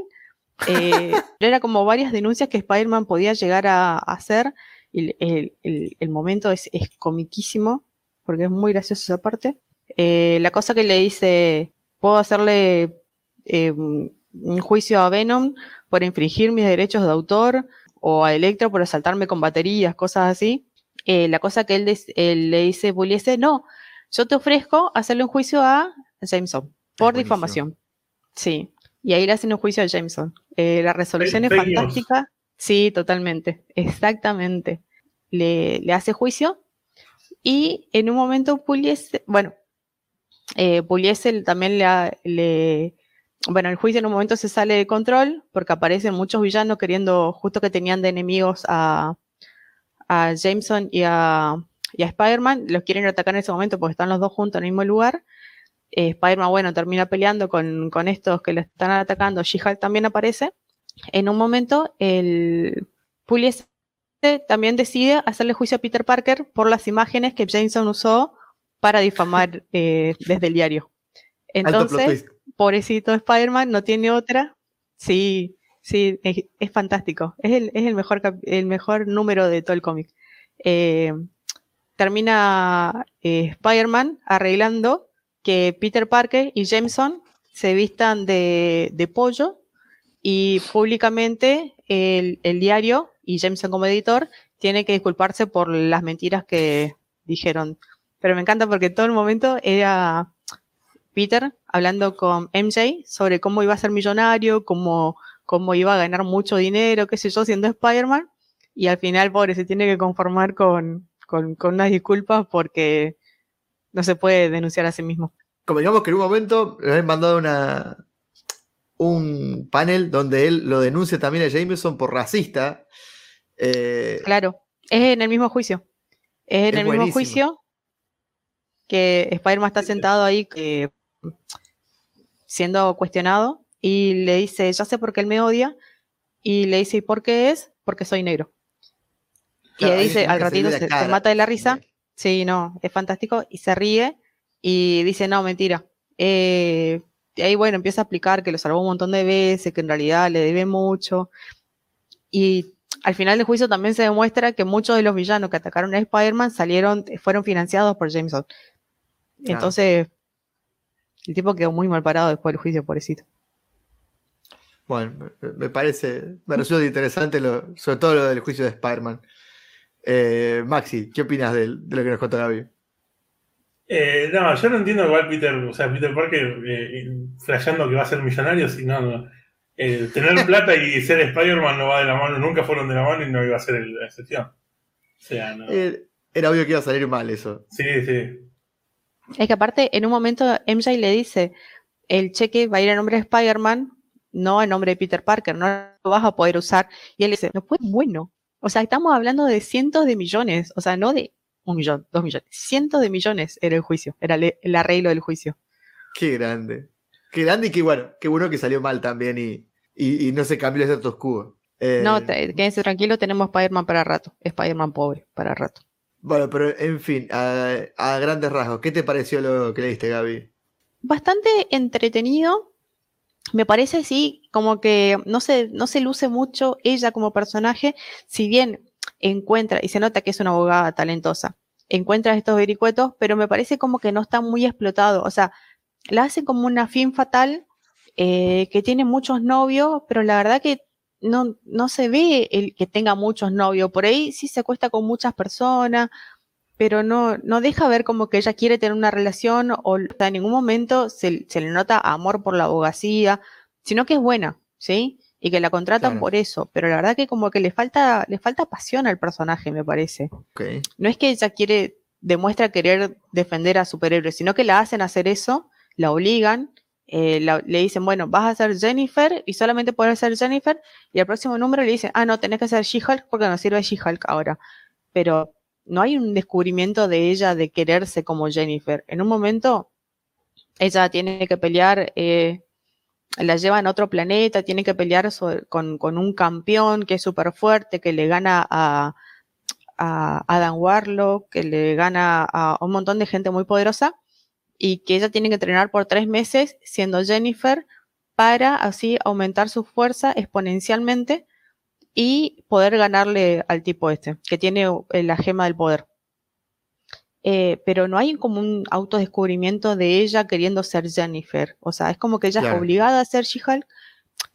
Eh, era como varias denuncias que Spider-Man podía llegar a, a hacer. Y el, el- el- momento es, es comiquísimo, porque es muy gracioso esa parte. Eh, la cosa que le dice, puedo hacerle eh, un juicio a Venom por infringir mis derechos de autor o a Electro por asaltarme con baterías, cosas así. Eh, la cosa que él, él le dice Puliese, no, yo te ofrezco hacerle un juicio a Jameson por difamación. Sí, y ahí le hacen un juicio a Jameson. Eh, la resolución es fantástica. Sí, totalmente, exactamente. Le, le hace juicio y en un momento Puliese, bueno, eh, Puliese también le, le- bueno, el juicio en un momento se sale de control porque aparecen muchos villanos queriendo, justo que tenían de enemigos a, a Jameson y a, y a Spider-Man, los quieren atacar en ese momento porque están los dos juntos en el mismo lugar. Eh, Spider-Man, bueno, termina peleando con, con estos que le están atacando. She-Hulk también aparece. En un momento, el Puliese también decide hacerle juicio a Peter Parker por las imágenes que Jameson usó para difamar eh, desde el diario. Entonces, pobrecito Spider-Man, no tiene otra. Sí, sí, es, es fantástico. Es el, es el mejor, el mejor número de todo el cómic. Eh, termina eh, Spider-Man arreglando que Peter Parker y Jameson se vistan de, de pollo y públicamente el, diario y Jameson como editor tiene que disculparse por las mentiras que dijeron. Pero me encanta porque todo el momento era Peter hablando con MJ sobre cómo iba a ser millonario, cómo, cómo iba a ganar mucho dinero, qué sé yo, siendo Spider-Man. Y al final, pobre, se tiene que conformar con, con, con unas disculpas porque no se puede denunciar a sí mismo. Como digamos que en un momento le han mandado una, un panel donde él lo denuncia también a Jameson por racista. Eh, Claro, es en el mismo juicio. Es en Es el mismo juicio que Spider-Man está sentado ahí eh, siendo cuestionado y le dice, ya sé por qué él me odia. Y le dice, ¿y por qué es? Porque soy negro. claro, y le dice, al ratito se, se mata de la risa. Sí, no, es fantástico. Y se ríe y dice, no, mentira. Eh, y ahí, bueno, empieza a explicar que lo salvó un montón de veces, que en realidad le debe mucho. Y al final del juicio también se demuestra que muchos de los villanos que atacaron a Spider-Man salieron, fueron financiados por Jameson. Claro. Entonces, el tipo quedó muy mal parado después del juicio, pobrecito. Bueno, me- parece, me resulta interesante, lo- sobre todo lo del juicio de Spider-Man. Eh, Maxi, ¿qué opinas de, lo que nos contó Gaby? Eh, no, yo no entiendo igual Peter, o sea, Peter Parker eh, flasheando que va a ser millonario, si no, no. Eh, tener plata y ser Spider-Man no va de la mano, nunca fueron de la mano y no iba a ser la excepción. O sea, no. Eh, era obvio que iba a salir mal eso. Sí, sí. Es que aparte, en un momento MJ le dice, el cheque va a ir a nombre de Spider-Man, no a nombre de Peter Parker, no lo vas a poder usar. Y él dice, no fue bueno. O sea, estamos hablando de cientos de millones, o sea, no de un millón, dos millones, cientos de millones era el juicio, era el, el arreglo del juicio. Qué grande. Qué grande y qué bueno. Qué bueno que salió mal también y, y- y no se cambió el status quo. Eh, No, quédense tranquilos, tenemos Spider-Man para rato, Spider-Man pobre para rato. Bueno, pero en fin, a, a grandes rasgos, ¿qué te pareció lo que leíste, Gaby? bastante entretenido. Me parece, sí, como que no se, no se luce mucho ella como personaje, si bien encuentra, y se nota que es una abogada talentosa, encuentra estos vericuetos, pero me parece como que no está muy explotado. O sea, la hace como una fin fatal, eh, que tiene muchos novios, pero la verdad que no, no se ve el que tenga muchos novios. Por ahí sí se acuesta con muchas personas, pero no, no deja ver como que ella quiere tener una relación o, o sea, en ningún momento se, se le nota amor por la abogacía, sino que es buena, ¿sí? Y que la contratan Claro. por eso, pero la verdad que como que le falta, le falta pasión al personaje, me parece. No es que ella quiere, demuestra querer defender a superhéroes, sino que la hacen hacer eso, la obligan, eh, la- le dicen, bueno, vas a ser Jennifer y solamente puedes ser Jennifer, y al próximo número le dicen, ah, no, tenés que ser She-Hulk porque no sirve She-Hulk ahora. Pero no hay un descubrimiento de ella de quererse como Jennifer. En un momento, ella tiene que pelear, eh, la llevan a otro planeta, tiene que pelear con, con un campeón que es súper fuerte, que le gana a, a Adam Warlock, que le gana a un montón de gente muy poderosa, y que ella tiene que entrenar por tres meses siendo Jennifer para así aumentar su fuerza exponencialmente y poder ganarle al tipo este, que tiene eh, la gema del poder. Eh, pero no hay como un autodescubrimiento de ella queriendo ser Jennifer. O sea, es como que ella Claro. es obligada a ser She-Hulk.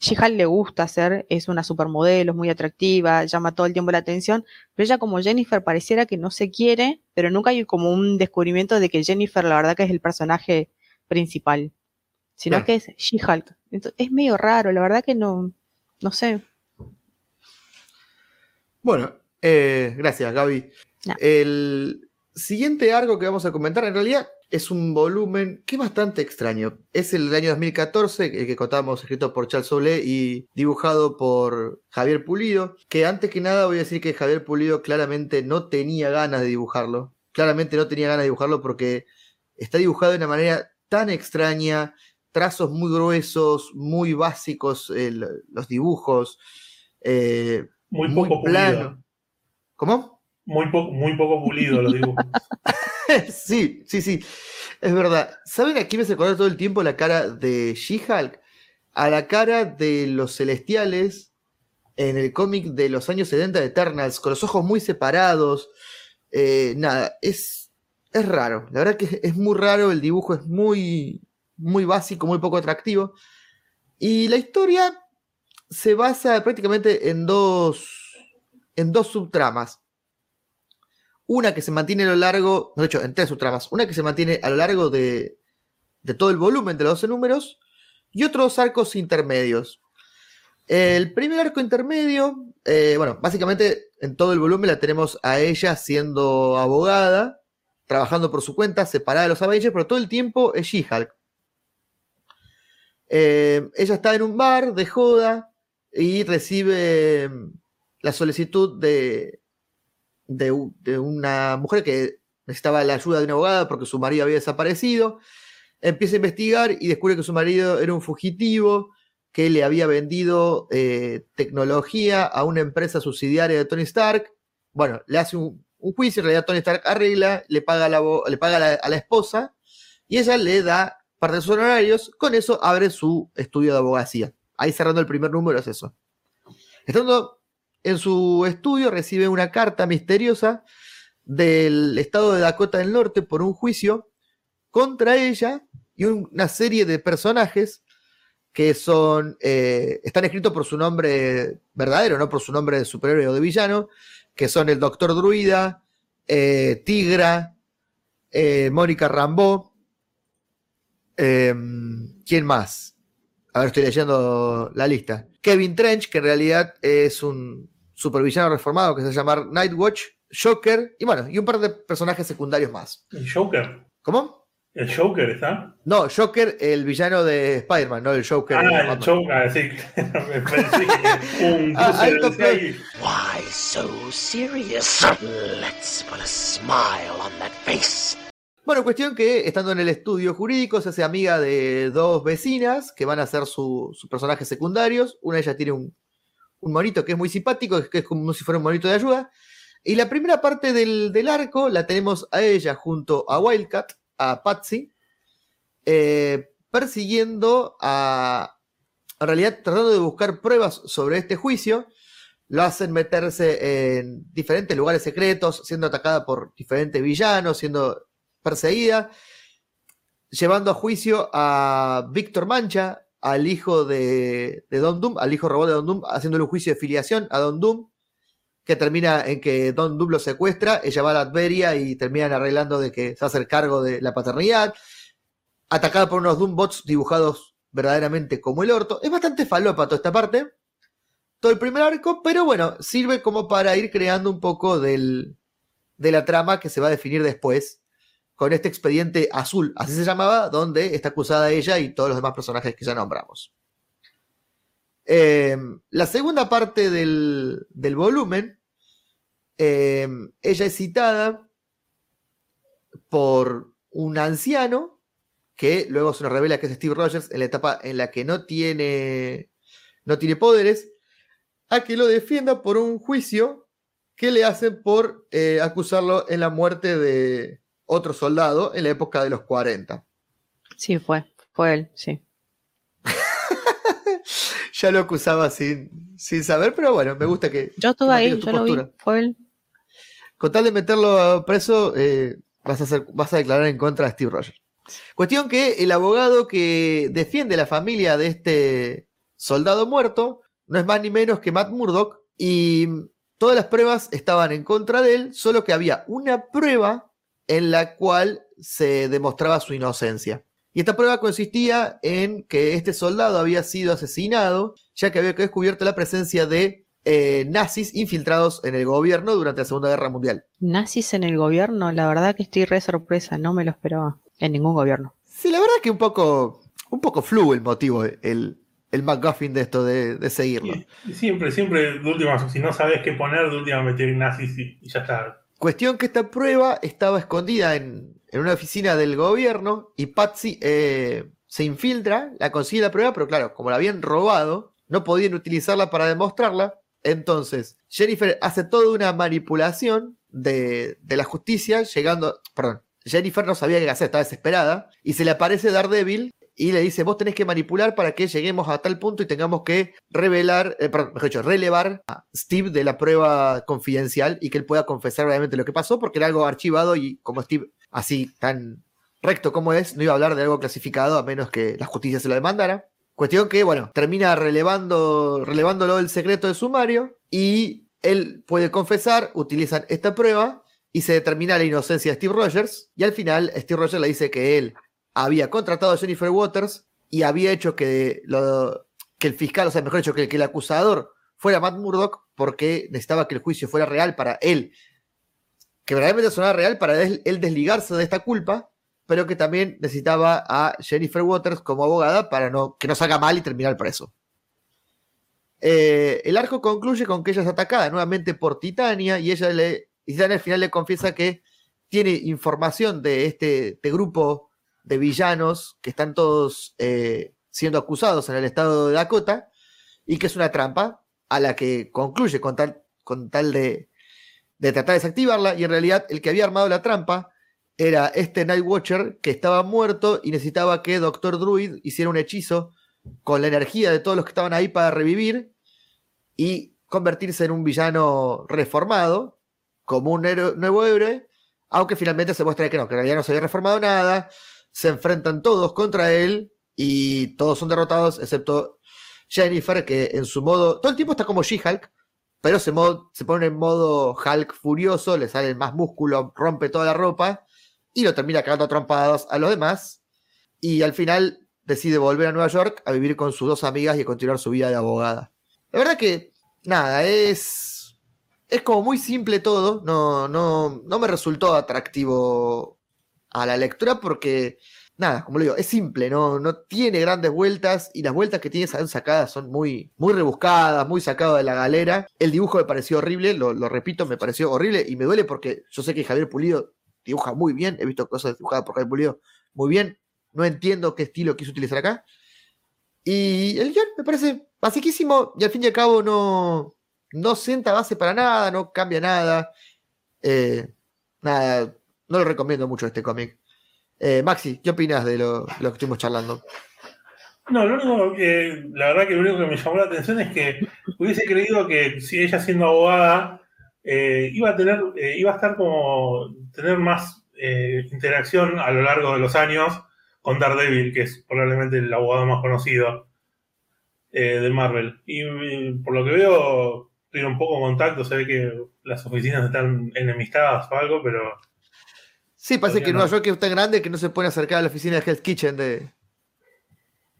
She-Hulk le gusta ser, es una supermodelo, es muy atractiva, llama todo el tiempo la atención, pero ella como Jennifer pareciera que no se quiere, pero nunca hay como un descubrimiento de que Jennifer la verdad que es el personaje principal, sino Claro. que es She-Hulk. Es medio raro, la verdad que no, no sé. Bueno, eh, gracias, Gaby. No. El siguiente arco que vamos a comentar en realidad es un volumen que es bastante extraño. Es el del año 2014, el que contamos, escrito por Charles Soule y dibujado por Javier Pulido. Que antes que nada voy a decir que Javier Pulido claramente no tenía ganas de dibujarlo. Claramente no tenía ganas de dibujarlo porque está dibujado de una manera tan extraña, trazos muy gruesos, muy básicos los dibujos. eh, Muy muy poco plano. pulido. ¿Cómo? Muy, poco muy poco pulido los dibujos. sí, sí, sí. Es verdad. ¿Saben a quién me se todo el tiempo la cara de She-Hulk? A la cara de los celestiales en el cómic de los años 70 de Eternals, con los ojos muy separados. Eh, nada, es, es raro. La verdad que es muy raro, el dibujo es muy, muy básico, muy poco atractivo. Y la historia se basa prácticamente en dos, en dos subtramas. Una que se mantiene a lo largo, de hecho, en tres subtramas. Una que se mantiene a lo largo de, todo el volumen de los 12 números y otros arcos intermedios. El primer arco intermedio, eh, bueno, básicamente en todo el volumen la tenemos a ella siendo abogada, trabajando por su cuenta, separada de los Avengers, pero todo el tiempo es She-Hulk. Eh, ella está en un bar de joda y recibe la solicitud de, de, una mujer que necesitaba la ayuda de una abogada porque su marido había desaparecido. Empieza a investigar y descubre que su marido era un fugitivo que le había vendido eh, tecnología a una empresa subsidiaria de Tony Stark. Bueno, le hace un, juicio, en realidad Tony Stark arregla, le paga, le paga a la esposa y ella le da parte de sus honorarios. Con eso abre su estudio de abogacía. Ahí cerrando el primer número es eso. Estando en su estudio recibe una carta misteriosa del estado de Dakota del Norte por un juicio contra ella y un- una serie de personajes que son eh, están escritos por su nombre verdadero, no por su nombre de superhéroe o de villano, que son el Doctor Druida, eh, Tigra, eh, Mónica Rambeau, em, ¿quién más? A ver, estoy leyendo la lista. Kevin Trench, que en realidad es un supervillano reformado que se llama Nightwatch, Joker, y bueno, y un par de personajes secundarios más. El Joker. ¿Cómo? El Joker está. No, Joker, el villano de Spider-Man, no el Joker. Ah, el Batman. Joker, sí. Me pensé que un Ah, cruce seis. Why so serious? Let's put a smile on that face. Bueno, cuestión que estando en el estudio jurídico se hace amiga de dos vecinas que van a ser su- sus personajes secundarios. Una de ellas tiene un, un monito que es muy simpático, que es como si fuera un monito de ayuda. Y la primera parte del, del arco la tenemos a ella junto a Wildcat, a Patsy, eh, persiguiendo a... En realidad tratando de buscar pruebas sobre este juicio. Lo hacen meterse en diferentes lugares secretos, siendo atacada por diferentes villanos, siendo perseguida, llevando a juicio a Víctor Mancha, al hijo de, de Don Doom, al hijo robot de Don Doom, haciéndole un juicio de filiación a Don Doom, que termina en que Don Doom lo secuestra, ella va a Latveria y terminan arreglando de que se a hacer cargo de la paternidad, atacada por unos Doom bots dibujados verdaderamente como el orto. Es bastante falopa toda esta parte, todo el primer arco, pero bueno, sirve como para ir creando un poco del, de la trama que se va a definir después con este expediente azul, así se llamaba, donde está acusada ella y todos los demás personajes que ya nombramos. Eh, la segunda parte del, del volumen, eh, ella es citada por un anciano que luego se nos revela que es Steve Rogers en la etapa en la que no tiene, no tiene poderes, a que lo defienda por un juicio que le hacen por eh, acusarlo en la muerte de otro soldado en la época de los 40. Sí, fue. Fue él, sí. ya lo acusaba sin, sin saber, pero bueno, me gusta que. Yo estuve ahí, yo lo vi. Fue él. Con tal de meterlo preso, eh, vas, a hacer, vas a declarar en contra de Steve Rogers. Cuestión que el abogado que defiende la familia de este soldado muerto no es más ni menos que Matt Murdock y todas las pruebas estaban en contra de él, solo que había una prueba en la cual se demostraba su inocencia. Y esta prueba consistía en que este soldado había sido asesinado, ya que había descubierto la presencia de eh, nazis infiltrados en el gobierno durante la Segunda Guerra Mundial. Nazis en el gobierno, la verdad que estoy re sorpresa, no me lo esperaba. En ningún gobierno. Sí, la verdad que un poco, un poco flu el motivo, el, el McGuffin de esto de, de seguirlo. Y, y siempre, siempre, de última, si no sabes qué poner, de última meter nazis y, y ya está. Cuestión que esta prueba estaba escondida en, en una oficina del gobierno y Patsy eh, se infiltra, la consigue la prueba, pero claro, como la habían robado, no podían utilizarla para demostrarla. Entonces, Jennifer hace toda una manipulación de, de la justicia, llegando, perdón, Jennifer no sabía qué hacer, estaba desesperada, y se le aparece Daredevil y le dice, vos tenés que manipular para que lleguemos a tal punto y tengamos que revelar, eh, perdón, mejor dicho, relevar a Steve de la prueba confidencial y que él pueda confesar realmente lo que pasó, porque era algo archivado y como Steve, así tan recto como es, no iba a hablar de algo clasificado a menos que la justicia se lo demandara. Cuestión que, bueno, termina relevando, relevándolo el secreto de sumario y él puede confesar, utilizan esta prueba y se determina la inocencia de Steve Rogers. Y al final, Steve Rogers le dice que él había contratado a Jennifer Waters y había hecho que, lo- que el fiscal, o sea, mejor dicho, que, que el acusador fuera Matt Murdock porque necesitaba que el juicio fuera real para él. Que verdaderamente sonara real para él, él desligarse de esta culpa, pero que también necesitaba a Jennifer Waters como abogada para no, que no salga mal y terminar preso. Eh, el arco concluye con que ella es atacada nuevamente por Titania y ella le, y Titania al final le confiesa que tiene información de este, este grupo de villanos que están todos eh, siendo acusados en el estado de Dakota y que es una trampa a la que concluye con tal, con tal de, de tratar de desactivarla y en realidad el que había armado la trampa era este Night Watcher que estaba muerto y necesitaba que Doctor Druid hiciera un hechizo con la energía de todos los que estaban ahí para revivir y convertirse en un villano reformado, como un nuevo héroe, aunque finalmente se muestra que no, que en realidad no se había reformado nada, se enfrentan todos contra él y todos son derrotados, excepto Jennifer, que en su modo, todo el tiempo está como She-Hulk, pero se, mod- se pone en modo Hulk furioso, le sale más músculo, rompe toda la ropa y lo termina cagando a a los demás. Y al final decide volver a Nueva York a vivir con sus dos amigas y a continuar su vida de abogada. La verdad que, nada, es. Es como muy simple todo. No, no, no me resultó atractivo a la lectura porque, nada, como le digo, es simple, no, no tiene grandes vueltas y las vueltas que tiene sacadas son muy, muy rebuscadas, muy sacado de la galera. El dibujo me pareció horrible, lo, lo repito, me pareció horrible y me duele porque yo sé que Javier Pulido dibuja muy bien, he visto cosas dibujadas por Javier Pulido muy bien, no entiendo qué estilo quiso utilizar acá. Y el guion me parece basiquísimo y al fin y al cabo no, no sienta base para nada, no cambia nada. Eh, nada, no lo recomiendo mucho este cómic. Eh, Maxi, ¿qué opinas de lo, lo que estuvimos charlando? No, lo único que, la verdad que lo único que me llamó la atención es que hubiese creído que si ella siendo abogada eh, iba a tener, eh, iba a estar como tener más interacción a lo largo de los años con Daredevil, que es probablemente el abogado más conocido de Marvel. Y, por lo que veo, tuvieron un poco contacto, se ve que las oficinas están enemistadas o algo, pero Sí, parece que no. Nueva York es tan grande que no se puede acercar a la oficina de Hell's Kitchen de,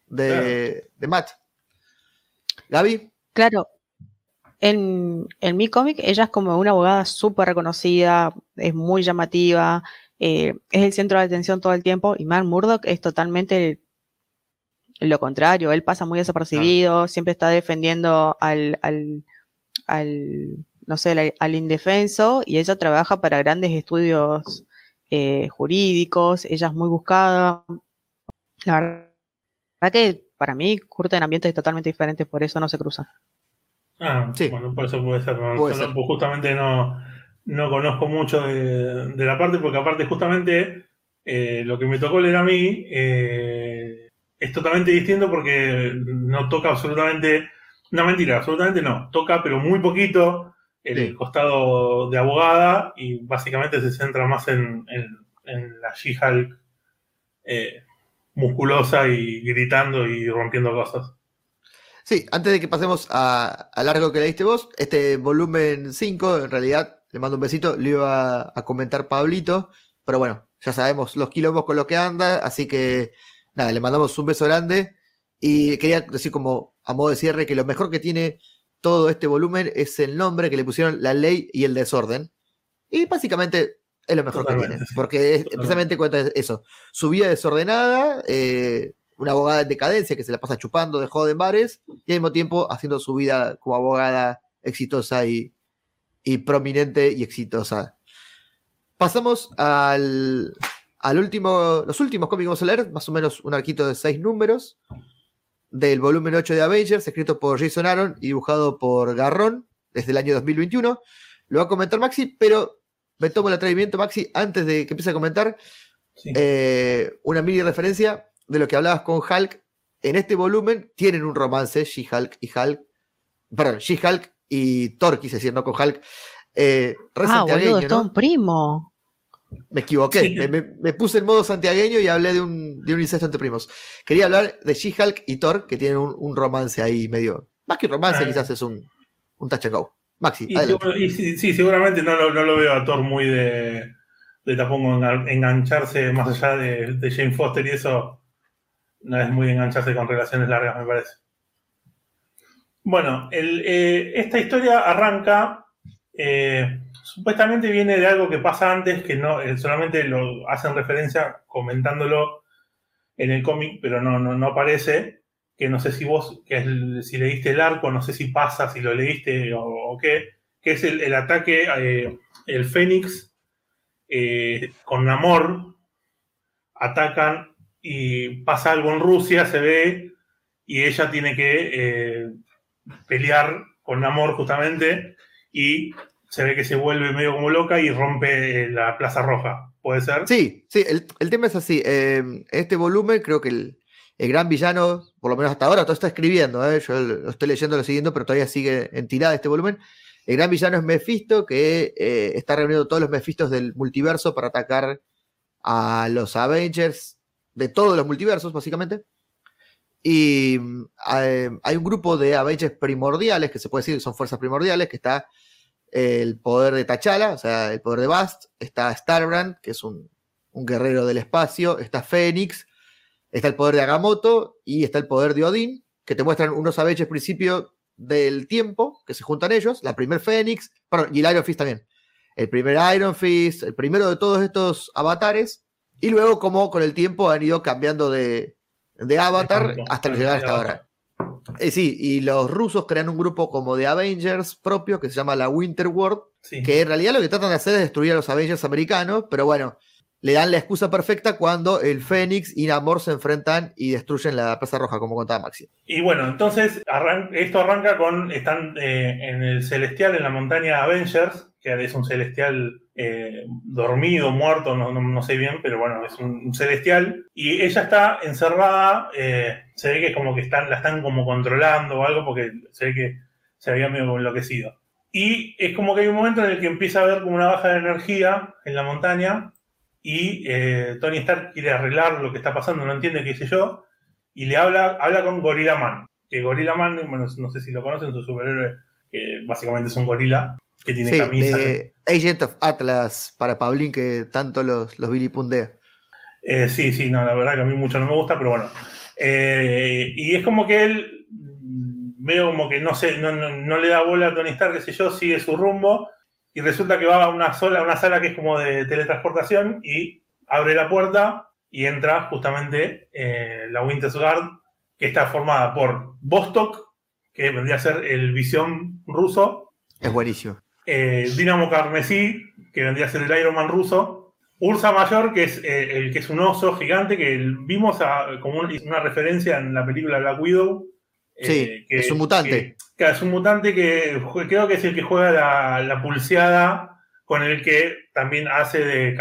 de, de Matt. Gaby, Claro, en, en mi cómic ella es como una abogada súper reconocida, es muy llamativa, eh, es el centro de atención todo el tiempo y Matt Murdock es totalmente lo contrario, él pasa muy desapercibido, siempre está defendiendo al, al, al, no sé, al, al indefenso y ella trabaja para grandes estudios eh, jurídicos, ella es muy buscada. La verdad que para mí curten ambientes totalmente diferentes, por eso no se cruzan. Ah, Sí. bueno, por eso puede ser. Puede pues justamente no, no conozco mucho de, de la parte, porque aparte justamente eh, lo que me tocó leer a mí eh, es totalmente distinto porque no toca absolutamente, no mentira, absolutamente no, toca pero muy poquito el Sí. costado de abogada y básicamente se centra más en, en- en la She-Hulk eh, musculosa y gritando y rompiendo cosas. sí, antes de que pasemos a- al largo que leíste vos, este volumen 5, en realidad, le mando un besito, lo iba a comentar Pablito, pero bueno, ya sabemos los quilombos con lo que anda, así que nada, le mandamos un beso grande y quería decir como a modo de cierre que lo mejor que tiene todo este volumen es el nombre que le pusieron la ley y el desorden. Y básicamente es lo mejor que tiene, porque es, precisamente cuenta eso, su vida desordenada, eh, una abogada en decadencia que se la pasa chupando de joda en bares y al mismo tiempo haciendo su vida como abogada exitosa y, y prominente y exitosa. Pasamos al, al último, los últimos cómics que vamos a leer, más o menos un arquito de seis números, del volumen 8 de Avengers, escrito por Jason Aaron y dibujado por Garrón desde el año 2021. Lo va a comentar Maxi, pero me tomo el atrevimiento, Maxi, antes de que empiece a comentar, Sí. eh, una mini referencia de lo que hablabas con Hulk. En este volumen tienen un romance, She-Hulk y Hulk, perdón, She-Hulk y Thor, quise decir, no con Hulk. Eh, Ah, boludo, un primo. Me equivoqué, Sí. me, me- me puse en modo santiagueño y hablé de un, de un incesto entre primos. Quería hablar de She-Hulk y Thor, que tienen un, un romance ahí medio. Más que romance, Ah. quizás es un, un touch and go. Maxi, Y, adelante. seguro- y sí, sí, seguramente no lo, no lo veo a Thor muy de, de tampoco engan- engancharse más allá de, de Jane Foster y eso. No es muy engancharse con relaciones largas, me parece. Bueno, el, eh, esta historia arranca. eh, supuestamente viene de algo que pasa antes, que no eh, solamente lo hacen referencia comentándolo en el cómic, pero no, no, no aparece. Que no sé si vos, que si leíste el arco, no sé si pasa, si lo leíste o, qué, que es el, ataque, eh, el Fénix eh, con Namor atacan y pasa algo en Rusia, se ve, y ella tiene que pelear con Namor justamente, y se ve que se vuelve medio como loca y rompe eh, la Plaza Roja. ¿Puede ser? Sí, sí, el, el tema es así. eh, este volumen, creo que el, el gran villano, por lo menos hasta ahora, todo está escribiendo, eh, yo lo estoy leyendo, lo siguiendo, pero todavía sigue en tirada este volumen. El gran villano es Mephisto, que eh, está reuniendo todos los Mephistos del multiverso para atacar a los Avengers de todos los multiversos, básicamente. Y eh, hay un grupo de Avengers primordiales, que se puede decir que son fuerzas primordiales, que está el poder de T'Challa, o sea, el poder de Bast, está Starbrand, que es un, un guerrero del espacio, está Fénix, está el poder de Agamotto y está el poder de Odín, que te muestran unos Avengers principio del tiempo, que se juntan ellos, la primer Fénix, perdón, y el Iron Fist también. El primer Iron Fist, el primero de todos estos avatares, y luego como con el tiempo han ido cambiando de, de avatar hasta llegar hasta ahora. Eh, sí, y los rusos crean un grupo como de Avengers propio que se llama la Winter World, Sí. que en realidad lo que tratan de hacer es destruir a los Avengers americanos, pero bueno, le dan la excusa perfecta cuando el Fénix y Namor se enfrentan y destruyen la Plaza Roja, como contaba Maxi. Y bueno, entonces arran- esto arranca con, están eh, en el celestial, en la montaña Avengers, que es un celestial eh, dormido, muerto, no, sé bien, pero bueno, es un, celestial. Y ella está encerrada, eh, se ve que como que están, la están como controlando o algo, porque se ve que se había medio enloquecido. Y es como que hay un momento en el que empieza a haber como una baja de energía en la montaña y eh, Tony Stark quiere arreglar lo que está pasando, no entiende qué sé yo, y le habla, habla con Gorilla Man. Que Gorilla Man, bueno, no sé si lo conocen, es un superhéroe que básicamente es un gorila, que tiene Sí, camisa. de Agent of Atlas para Pablín, que tanto los, los vilipundea. Eh, sí, sí, no, la verdad que a mí mucho no me gusta, pero bueno. Eh, y es como que él, veo como que no, sé, no, no, no le da bola a Tony Stark, qué sé yo, sigue su rumbo, y resulta que va a una, sola, una sala que es como de teletransportación, y abre la puerta y entra justamente eh, la Winter's Guard, que está formada por Vostok, que vendría a ser el visión ruso, Es buenísimo. Eh, Dinamo Carmesí, que vendría a ser el Iron Man ruso, Ursa Mayor, que es eh, el que es un oso gigante, que vimos a- como un- una referencia en la película Black Widow. eh, Sí, es un mutante. Que, que es un mutante que creo que es el que juega la, la pulseada con el que también hace de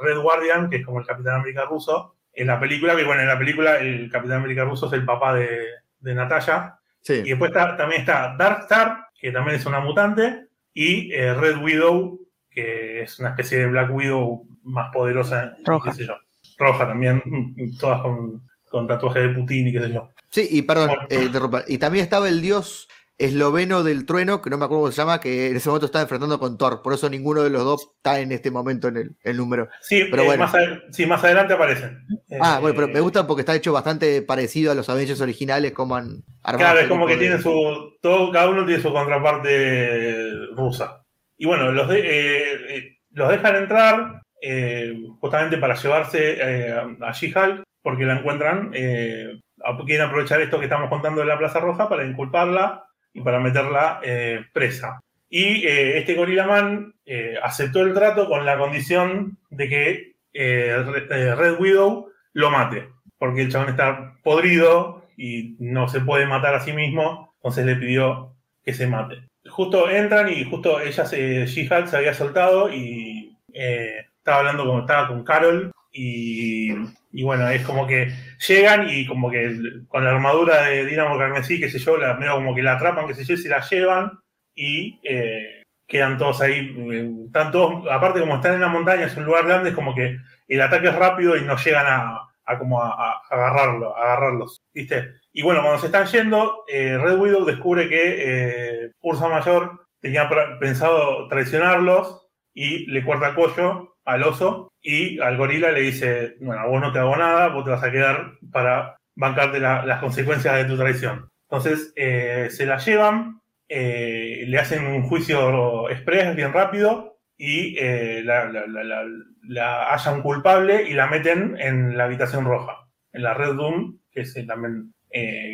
Red Guardian, que es como el Capitán América ruso. En la película, que bueno, en la película el Capitán América ruso es el papá de, de Natalia. Sí. Y después está- también está Darkstar, que también es una mutante, y eh, Red Widow, que es una especie de Black Widow más poderosa, Roja. qué sé yo. Roja también, todas con, con tatuaje de Putin y qué sé yo. Sí, y perdón, Bueno. eh, interrumpa. y también estaba el dios esloveno del trueno, que no me acuerdo cómo se llama, que en ese momento estaba enfrentando con Thor. Por eso ninguno de los dos está en este momento en el, el número. Sí, Pero eh, bueno. más, sí, más adelante aparecen. Ah, Eh, bueno, pero me gusta porque está hecho bastante parecido a los Avengers originales, como han armado. Claro, es como que de- tiene su. Todo, cada uno tiene su contraparte rusa. Y bueno, los, de- eh, eh, los dejan entrar eh, justamente para llevarse eh, a She-Hulk, porque la encuentran. eh, quieren aprovechar esto que estamos contando de la Plaza Roja para inculparla y para meterla eh, presa. Y eh, este Gorilla Man eh, aceptó el trato con la condición de que eh, Re- Red Widow lo mate, porque el chabón está podrido y no se puede matar a sí mismo, entonces le pidió que se mate. Justo entran y justo ella, se, She-Hulk, se había soltado y estaba hablando con, estaba con Carol y, bueno, es como que llegan y como que con la armadura de Dinamo Carmesí, qué sé yo, la, medio como que la atrapan, qué sé yo, y se la llevan y eh, quedan todos ahí, eh, están todos, aparte como están en la montaña, es un lugar grande, es como que el ataque es rápido y no llegan a, como a, a agarrarlo, a agarrarlos, ¿viste? Y bueno, cuando se están yendo, eh, Red Widow descubre que eh, Ursa Mayor tenía pensado traicionarlos y le corta el cuello al oso y al gorila le dice, bueno, vos no te hago nada, vos te vas a quedar para bancarte la- las consecuencias de tu traición. Entonces eh, se la llevan, eh, le hacen un juicio express bien rápido y eh, la, la, la, la- la hallan culpable y la meten en la habitación roja, en la Red Doom, que es, también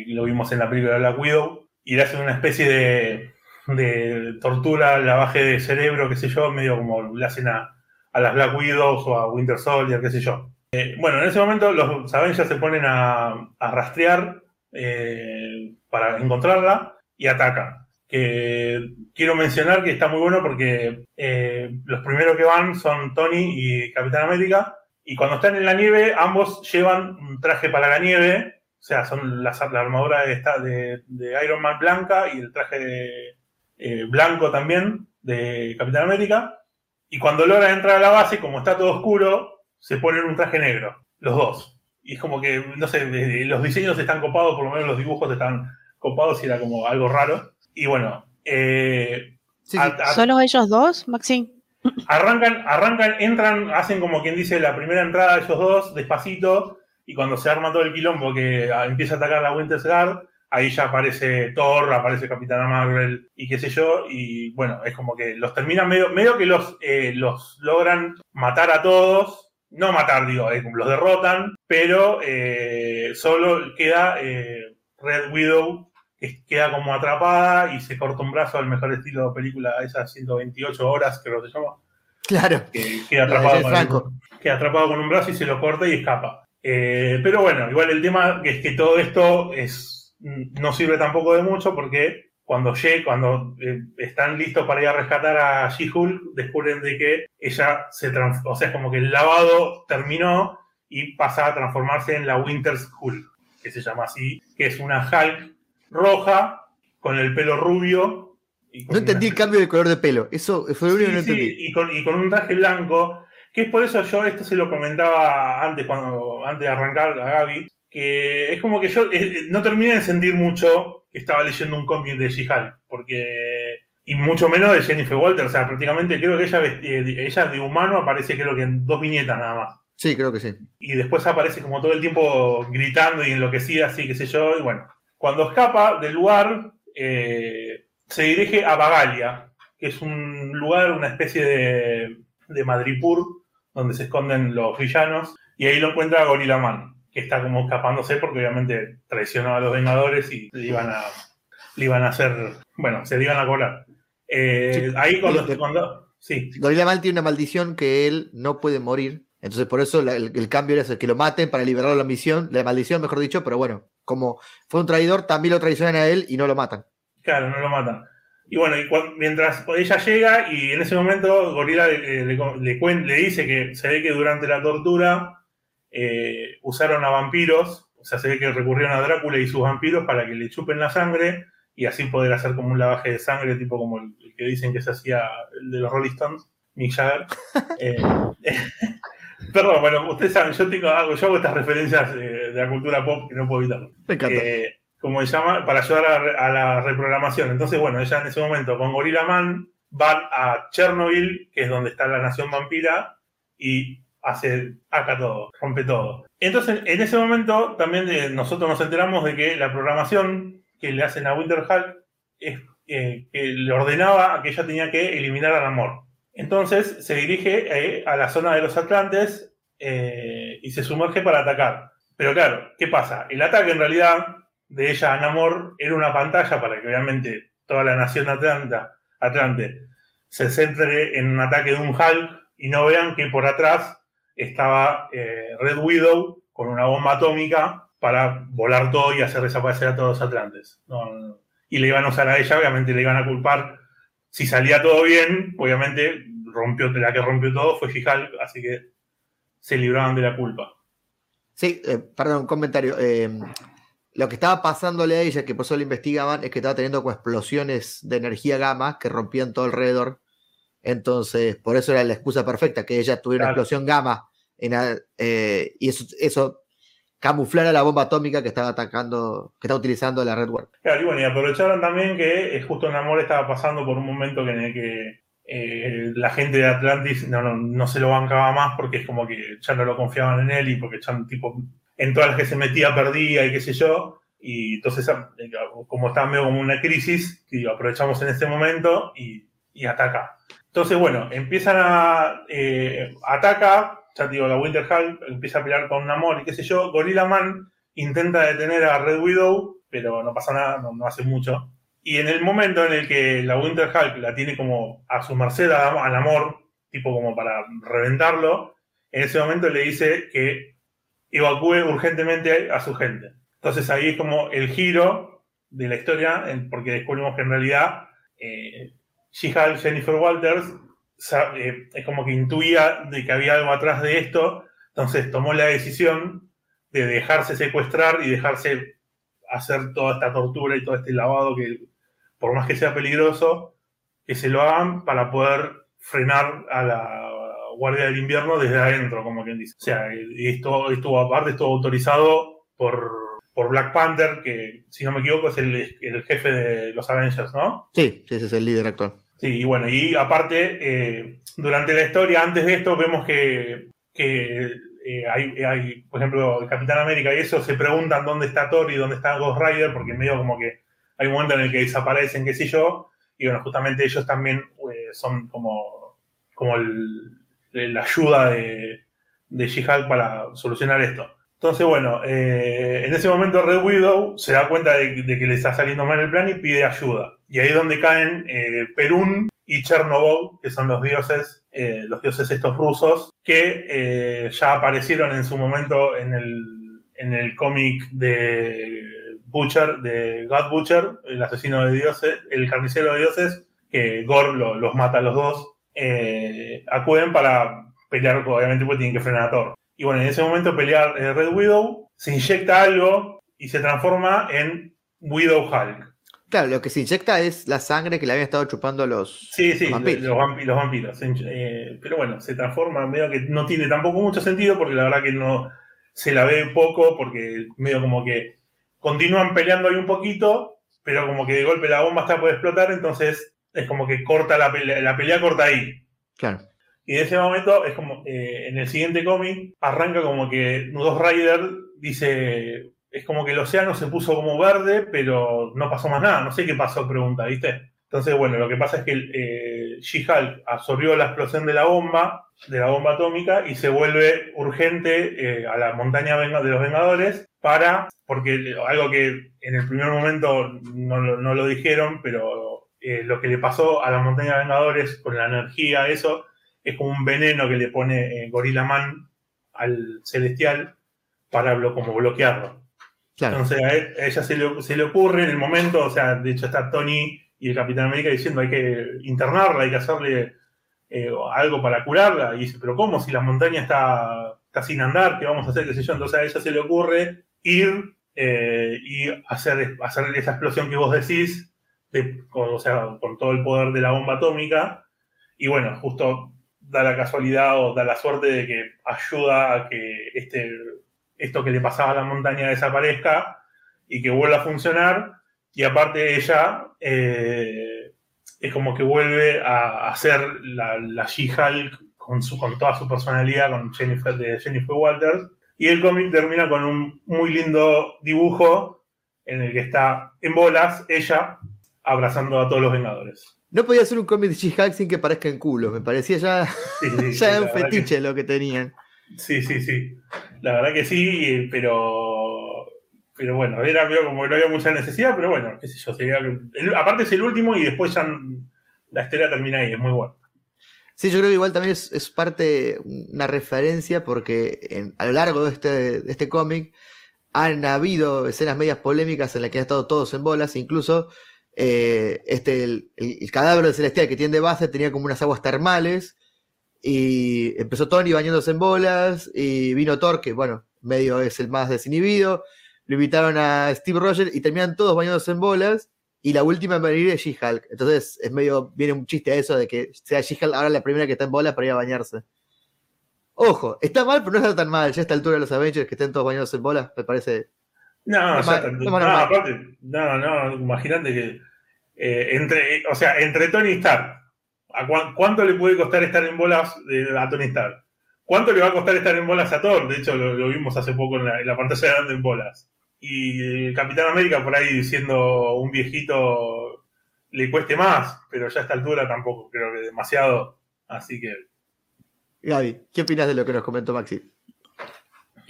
lo vimos en la película Black Widow, y le hacen una especie de, de tortura, lavaje de cerebro, qué sé yo, medio como le hacen a, a las Black Widows o a Winter Soldier, qué sé yo. Eh, bueno, en ese momento los Avengers se ponen a, rastrear eh, para encontrarla y atacan. Que quiero mencionar que está muy bueno porque eh, los primeros que van son Tony y Capitán América. Y cuando están en la nieve, ambos llevan un traje para la nieve. O sea, son las- la armadura de, de- Iron Man blanca y el traje de, blanco también de Capitán América. Y cuando logran entrar a la base, como está todo oscuro, se ponen un traje negro, los dos. Y es como que, no sé, los diseños están copados, por lo menos los dibujos están copados y era como algo raro. Y bueno, eh, Sí, sí. a- a- ¿Solo ellos dos, Maxine? arrancan, arrancan, entran, hacen como quien dice la primera entrada de ellos dos, despacito, y cuando se arma todo el quilombo que ah, empieza a atacar la Winter Guard, ahí ya aparece Thor, aparece Capitana Marvel y qué sé yo, y bueno, es como que los terminan medio, medio que los, eh, los logran matar a todos, no matar, digo, eh, los derrotan, pero eh, solo queda Red Widow que queda como atrapada y se corta un brazo al mejor estilo de película, esas 128 horas, creo que se llama Claro. que queda atrapado, con Franco. queda atrapado con un brazo y se lo corta y escapa. Pero bueno, igual el tema es que todo esto es, no sirve tampoco de mucho porque cuando, cuando eh, están listos para ir a rescatar a She-Hulk, descubren de que ella se transforma, o sea, es como que el lavado terminó y pasa a transformarse en la Winter Hulk, que se llama así, que es una Hulk roja con el pelo rubio. y No entendí el cambio de color de pelo. Eso fue lo único que no sí, entendí. y, con, y con un traje blanco, que es por eso yo esto se lo comentaba antes, cuando antes de arrancar a Gaby, que es como que yo eh, no terminé de sentir mucho que estaba leyendo un cómic de She-Hulk, porque y mucho menos de Jennifer Walter, o sea, prácticamente creo que ella, eh, ella de humano aparece creo que en dos viñetas nada más. Sí, creo que sí. Y después aparece como todo el tiempo gritando y enloquecida, así qué sé yo, y bueno. Cuando escapa del lugar, eh, se dirige a Bagalia, que es un lugar, una especie de, de Madripur, donde se esconden los villanos, y ahí lo encuentra Gorilla Man, que está como escapándose porque obviamente traicionó a los Vengadores y le iban a, le iban a hacer, bueno, se le iban a cobrar. Eh, Sí. ahí cuando, Sí. cuando, sí, Gorilla Man tiene una maldición que él no puede morir. Entonces, por eso la- el, el cambio era ese, que lo maten para liberar la misión, la maldición, mejor dicho, pero bueno, como fue un traidor, también lo traicionan a él y no lo matan. Claro, no lo matan. Y bueno, y cuan- mientras ella llega y en ese momento Gorila le, le- le cuen- le dice que se ve que durante la tortura eh, usaron a vampiros, o sea, se ve que recurrieron a Drácula y sus vampiros para que le chupen la sangre y así poder hacer como un lavaje de sangre, tipo como el, el que dicen que se hacía el de los Rolling Stones, Mick Jagger. Eh, perdón, bueno, ustedes saben, yo tengo yo hago estas referencias de, de la cultura pop que no puedo evitarlo Me encanta. eh, como se llama, para ayudar a la reprogramación. Entonces, bueno, ella en ese momento con Gorilla Man van a Chernobyl, que es donde está la nación vampira, y hace acá todo, rompe todo. Entonces, en ese momento también de- nosotros nos enteramos de que la programación que le hacen a Winter Hulk es eh, que le ordenaba que ella tenía que eliminar al amor. Entonces se dirige eh, a la zona de los Atlantes eh, y se sumerge para atacar. Pero claro, ¿qué pasa? El ataque en realidad de ella a Namor era una pantalla para que obviamente toda la nación atlanta, atlante se centre en un ataque de un Hulk y no vean que por atrás estaba eh, Red Widow con una bomba atómica para volar todo y hacer desaparecer a todos los atlantes. Y le iban a usar a ella, obviamente le iban a culpar. Si salía todo bien, obviamente rompió, la que rompió todo fue She-Hulk, así que se libraban de la culpa. Sí, eh, perdón, comentario. eh, lo que estaba pasándole a ella, que por eso lo investigaban, es que estaba teniendo explosiones de energía gamma que rompían todo alrededor. Entonces, por eso era la excusa perfecta, que ella tuviera una Claro. explosión gamma. en eh, y eso, eso camuflar a la bomba atómica que estaba atacando, que está utilizando la Red Guard. Claro, y bueno, y aprovecharon también que eh, justo Namor estaba pasando por un momento en el que eh, la gente de Atlantis no, no, no se lo bancaba más porque es como que ya no lo confiaban en él y porque ya tipo en todas las que se metía perdía y qué sé yo. Y entonces, eh, como estaba medio como una crisis, digo, aprovechamos en este momento y, y ataca. Entonces, bueno, empiezan a. eh, ataca, ya digo, la Winter Hulk empieza a pelear con Namor y qué sé yo. Gorilla Man intenta detener a Red Widow, pero no pasa nada, no, hace mucho. Y en el momento en el que la Winter Hulk la tiene como a su merced a- al amor, tipo como para reventarlo, en ese momento le dice que evacúe urgentemente a su gente. Entonces ahí es como el giro de la historia, porque descubrimos que en realidad eh, She-Hulk, Jennifer Walters, eh, es como que intuía de que había algo atrás de esto, entonces tomó la decisión de dejarse secuestrar y dejarse hacer toda esta tortura y todo este lavado que, por más que sea peligroso, que se lo hagan para poder frenar a la Guardia del Invierno desde adentro, como quien dice. O sea, esto, esto aparte estuvo autorizado por, por Black Panther, que si no me equivoco es el, el jefe de los Avengers, ¿no? Sí, ese es el líder actual. Sí, y bueno, y aparte, eh, durante la historia, antes de esto, vemos que, que eh, hay, hay, por ejemplo, el Capitán América y eso se preguntan dónde está Thor y dónde está Ghost Rider, porque medio como que hay un momento en el que desaparecen, qué sé yo, y bueno, justamente ellos también eh, son como, como el- la ayuda de, de She-Hulk para solucionar esto. Entonces, bueno, eh, en ese momento Red Widow se da cuenta de, que le está saliendo mal el plan y pide ayuda. Y ahí es donde caen eh, Perún y Chernobyl, que son los dioses, eh, los dioses estos rusos, que eh, ya aparecieron en su momento en el, en el cómic de Butcher, de God Butcher, el asesino de dioses, el carnicero de dioses, que Gore lo- los mata a los dos. Eh, acuden para pelear, obviamente, porque tienen que frenar a Thor. Y bueno, en ese momento pelear eh, Red Widow, se inyecta algo y se transforma en Widow Hulk. Claro, lo que se inyecta es la sangre que le habían estado chupando los, Sí, sí, los vampiros. los vampiros. Los vampiros. Eh, pero bueno, se transforma, medio que no tiene tampoco mucho sentido porque la verdad que no se la ve poco porque medio como que continúan peleando ahí un poquito, pero como que de golpe la bomba está por explotar, entonces es como que corta la pelea, la pelea corta ahí. Claro. Y en ese momento es como, eh, en el siguiente cómic, arranca como que Ghost Rider dice, es como que el océano se puso como verde, pero no pasó más nada, no sé qué pasó, pregunta, ¿viste? Entonces, bueno, lo que pasa es que eh, She-Hulk absorbió la explosión de la bomba, de la bomba atómica, y se vuelve urgente eh, a la montaña de los Vengadores para, porque algo que en el primer momento no, no lo dijeron, pero eh, lo que le pasó a la montaña de Vengadores con la energía, eso, es como un veneno que le pone eh, Gorilla Man al celestial para blo- como bloquearlo. Claro. Entonces a, él- a ella se le, se le ocurre en el momento, o sea, de hecho está Tony y el Capitán América diciendo hay que internarla, hay que hacerle eh, algo para curarla. Y dice, pero ¿cómo? Si la montaña está, está sin andar, ¿qué vamos a hacer? ¿Qué sé yo? Entonces a ella se le ocurre ir eh, y hacer, hacer esa explosión que vos decís, de- con, o sea, con todo el poder de la bomba atómica. Y bueno, justo da la casualidad o da la suerte de que ayuda a que este, esto que le pasaba a la montaña desaparezca y que vuelva a funcionar. Y aparte ella eh, es como que vuelve a, a ser la, la She-Hulk con, su- con toda su personalidad, con Jennifer, de Jennifer Walters. Y el cómic termina con un muy lindo dibujo en el que está en bolas ella abrazando a todos los Vengadores. No podía ser un cómic de She-Hulk sin que parezca en culo. Me parecía ya, Sí, sí, sí, ya un que- fetiche lo que tenían. Sí, sí, sí. La verdad que sí, pero. Pero bueno, era como que no había mucha necesidad, pero bueno, qué sé yo. sería- el- aparte es el último y después ya la historia termina ahí, es muy bueno. Sí, yo creo que igual también es, es parte, una referencia, porque en- a lo largo de este, de este cómic han habido escenas medias polémicas en las que han estado todos en bolas, incluso eh, este, el, cadáver de Celestial que tiene de base tenía como unas aguas termales, y empezó Tony bañándose en bolas, y vino Thor, que bueno, medio es el más desinhibido, lo invitaron a Steve Rogers y terminan todos bañándose en bolas. Y la última en venir es She-Hulk. Entonces es medio, viene un chiste a eso de que sea She-Hulk ahora la primera que está en bola para ir a bañarse. Ojo, está mal, pero no está tan mal. Ya a esta altura de los Avengers que estén todos bañados en bolas, me parece. No, está- es no, normal. aparte, no, no, imagínate que eh, entre, eh, o sea, entre Tony Stark, ¿a cuán- ¿cuánto le puede costar estar en bolas de- a Tony Stark? ¿Cuánto le va a costar estar en bolas a Thor? De hecho, lo, lo vimos hace poco en la, en la pantalla grande en bolas. Y el Capitán América por ahí siendo un viejito le cueste más, pero ya a esta altura tampoco creo que demasiado. Así que Gaby, ¿qué opinas de lo que nos comentó Maxi?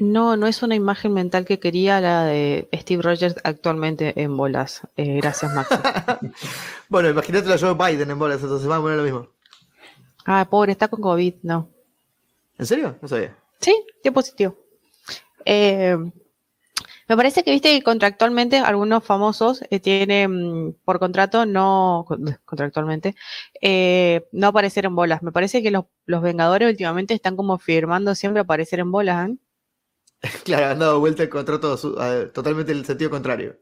No, no es una imagen mental que quería la de Steve Rogers actualmente en bolas. Eh, gracias, Maxi. Bueno, imagínate la Joe Biden en bolas, entonces va a poner lo mismo. Ah, pobre, está con COVID, no. ¿En serio? No sabía. Sí, qué positivo. Eh, me parece que viste que contractualmente algunos famosos eh, tienen por contrato no con- contractualmente eh, no aparecer en bolas. Me parece que los, los Vengadores últimamente están como firmando siempre aparecer en bolas. ¿eh? Claro, han dado vuelta el contrato totalmente en el sentido contrario.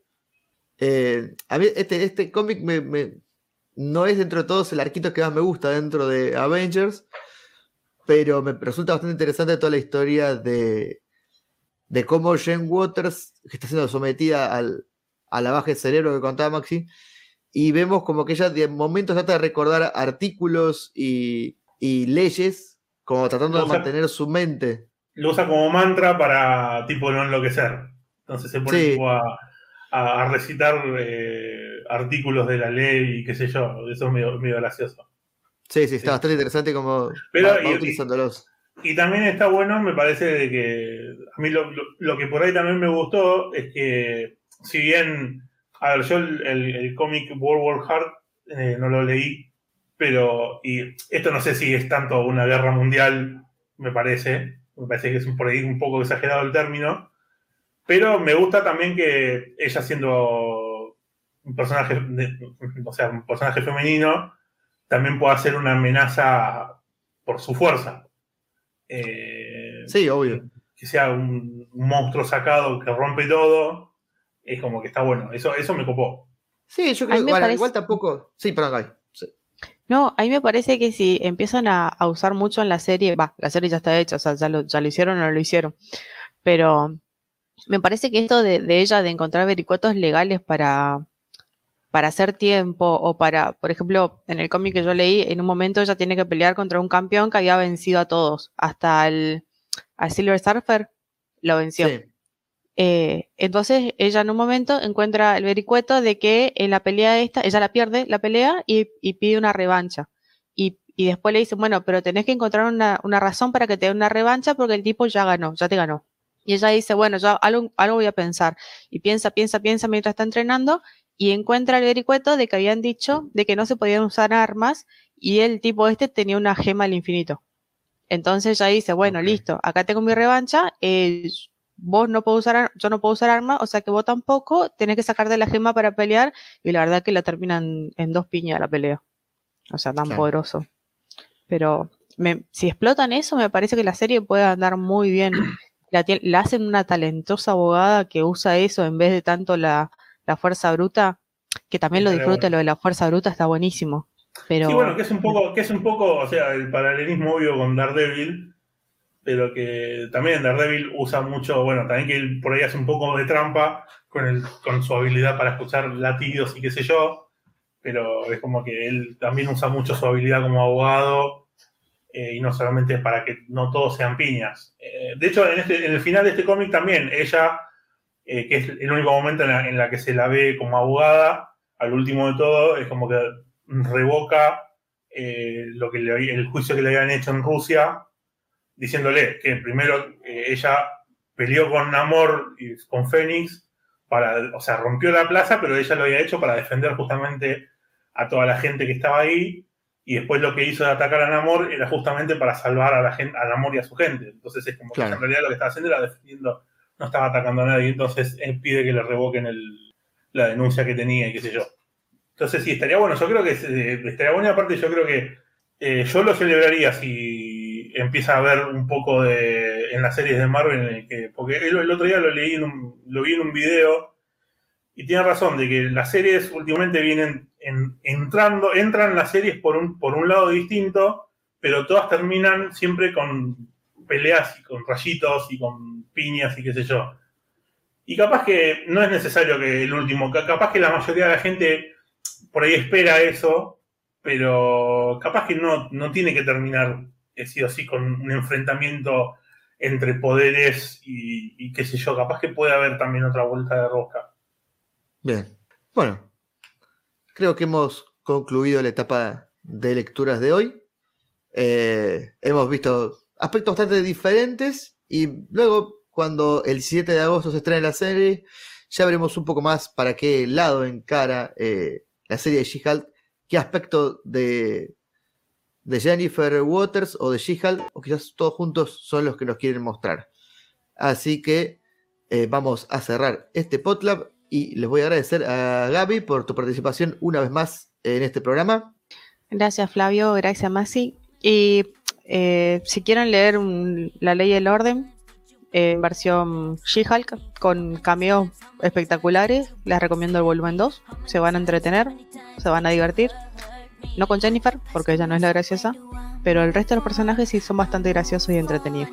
Eh, a mí este, este cómic me, me- no es dentro de todos el arquito que más me gusta dentro de Avengers, pero me resulta bastante interesante toda la historia de, de cómo Jane Waters, que está siendo sometida al, a la baja de cerebro que contaba Maxi, y vemos como que ella de momentos trata de recordar artículos y, y leyes, como tratando de O sea, mantener su mente. Lo usa como mantra para tipo no enloquecer. Entonces se pone Sí. tipo a, a- recitar eh, artículos de la ley y qué sé yo. Eso es medio, medio gracioso. Sí, sí, está Sí. bastante interesante como Pero, va, va y- y- utilizándolos. Y también está bueno, me parece de que a mí lo, lo- lo que por ahí también me gustó es que si bien, a ver, yo el, el- el cómic World War Heart eh, no lo leí, pero y esto no sé si es tanto una guerra mundial, me parece, me parece que es un- por ahí un poco exagerado el término, pero me gusta también que ella siendo un personaje, de- o sea, un personaje femenino, también pueda ser una amenaza por su fuerza. Eh, Sí, obvio. que sea un, monstruo sacado que rompe todo, es como que está bueno. Eso, eso me copó. Sí, yo A creo que bueno, parece- igual tampoco. Sí, perdón, Gaby. No, a mí me parece que si empiezan a, a usar mucho en la serie, va, la serie ya está hecha, o sea, ya lo, ya lo hicieron o no lo hicieron, pero me parece que esto de, de ella de encontrar vericuetos legales para, para hacer tiempo o para, por ejemplo, en el cómic que yo leí, en un momento ella tiene que pelear contra un campeón que había vencido a todos, hasta el al Silver Surfer lo venció. Eh, entonces ella en un momento encuentra el vericueto de que en la pelea esta, ella la pierde, la pelea, y, y pide una revancha. Y, y después le dicen, bueno, pero tenés que encontrar una, una razón para que te dé una revancha porque el tipo ya ganó, ya te ganó. Y ella dice, bueno, yo algo, algo voy a pensar. Y piensa, piensa, piensa mientras está entrenando y encuentra el vericueto de que habían dicho de que no se podían usar armas y el tipo este tenía una gema al infinito. Entonces ella dice, bueno, listo, acá tengo mi revancha, eh, vos no puedo usar, ar- yo no puedo usar arma, o sea que vos tampoco, tenés que sacarte la gema para pelear, y la verdad que la terminan en dos piñas la pelea. O sea, tan Claro. poderoso. Pero me- si explotan eso, me parece que la serie puede andar muy bien. La, hacen una talentosa abogada que usa eso en vez de tanto la, la fuerza bruta, que también lo disfruta, lo de la fuerza bruta está buenísimo. Pero Sí, bueno, que es un poco, que es un poco, o sea, el paralelismo obvio con Daredevil, pero que también Daredevil usa mucho, bueno, también que él por ahí hace un poco de trampa con, su habilidad para escuchar latidos y qué sé yo, pero es como que él también usa mucho su habilidad como abogado eh, y no solamente para que no todos sean piñas. Eh, de hecho, en, este- en el final de este cómic también, ella, eh, que es el único momento en la, que se la ve como abogada, al último de todo, es como que revoca lo que el juicio que le habían hecho en Rusia, diciéndole que primero eh, ella peleó con Namor y con Fénix para, o sea, rompió la plaza, pero ella lo había hecho para defender justamente a toda la gente que estaba ahí, y después lo que hizo de atacar a Namor era justamente para salvar a la gente, a Namor y a su gente. Entonces es como que Claro. en realidad lo que estaba haendo era defendiendo, no estaba atacando a nadie, entonces él pide que le revoquen el- la denuncia que tenía y qué sé yo. Entonces sí, estaría bueno, yo creo que eh, estaría bueno y aparte yo creo que eh, yo lo celebraría si empieza a haber un poco de en las series de Marvel porque el, otro día lo leí lo vi en un video y tiene razón de que las series últimamente vienen en- entrando, entran las series por un, por un lado distinto, pero todas terminan siempre con peleas y con rayitos y con piñas y qué sé yo. Y capaz que no es necesario que el último, ca- capaz que la mayoría de la gente por ahí espera eso, pero capaz que no, no tiene que terminar eh, sí o sí con un enfrentamiento entre poderes y, y qué sé yo, capaz que puede haber también otra vuelta de rosca. Bien. Bueno, creo que hemos concluido la etapa de lecturas de hoy. Eh, hemos visto aspectos bastante diferentes y luego cuando el 7 de agosto se estrene la serie, ya veremos un poco más para qué lado encara eh, la serie de She-Hulk, qué aspecto de, de Jennifer Waters o de She-Hulk, o quizás todos juntos son los que nos quieren mostrar. Así que eh, vamos a cerrar este PodLab y les voy a agradecer a Gaby por tu participación una vez más en este programa. Gracias Flavio, gracias Masi. Y eh, si quieren leer La Ley y el Orden, en versión She-Hulk, con cameos espectaculares, les recomiendo el volumen 2. Se van a entretener, se van a divertir. No con Jennifer, porque ella no es la graciosa, pero el resto de los personajes sí son bastante graciosos y entretenidos.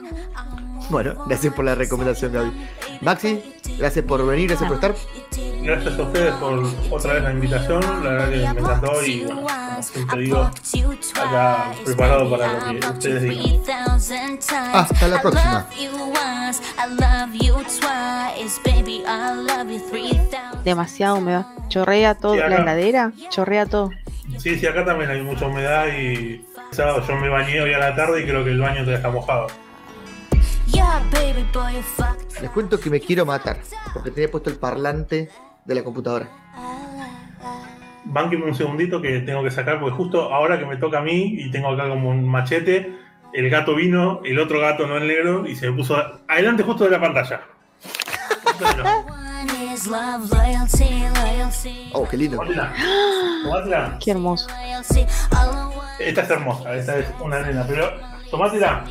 Bueno, gracias por la recomendación, Gaby. Maxi, gracias por venir, gracias por estar. Gracias a ustedes por otra vez la invitación, la verdad que me encantó y bueno, como siempre digo, acá preparado para lo que ustedes digan. Hasta la próxima. Demasiada humedad. Chorrea todo, Sí, la heladera, chorrea todo. Sí, sí, acá también hay mucha humedad y sábado yo me bañé hoy a la tarde y creo que el baño todavía está mojado. Les cuento que me quiero matar, porque tenía puesto el parlante de la computadora. Bánqueme un segundito que tengo que sacar, porque justo ahora que me toca a mí y tengo acá como un machete, el gato vino, el otro gato no el negro, y se me puso adelante justo de la pantalla. Oh, qué lindo. Tomátela. Qué hermoso. Esta es hermosa, esta es una nena, pero tomátela.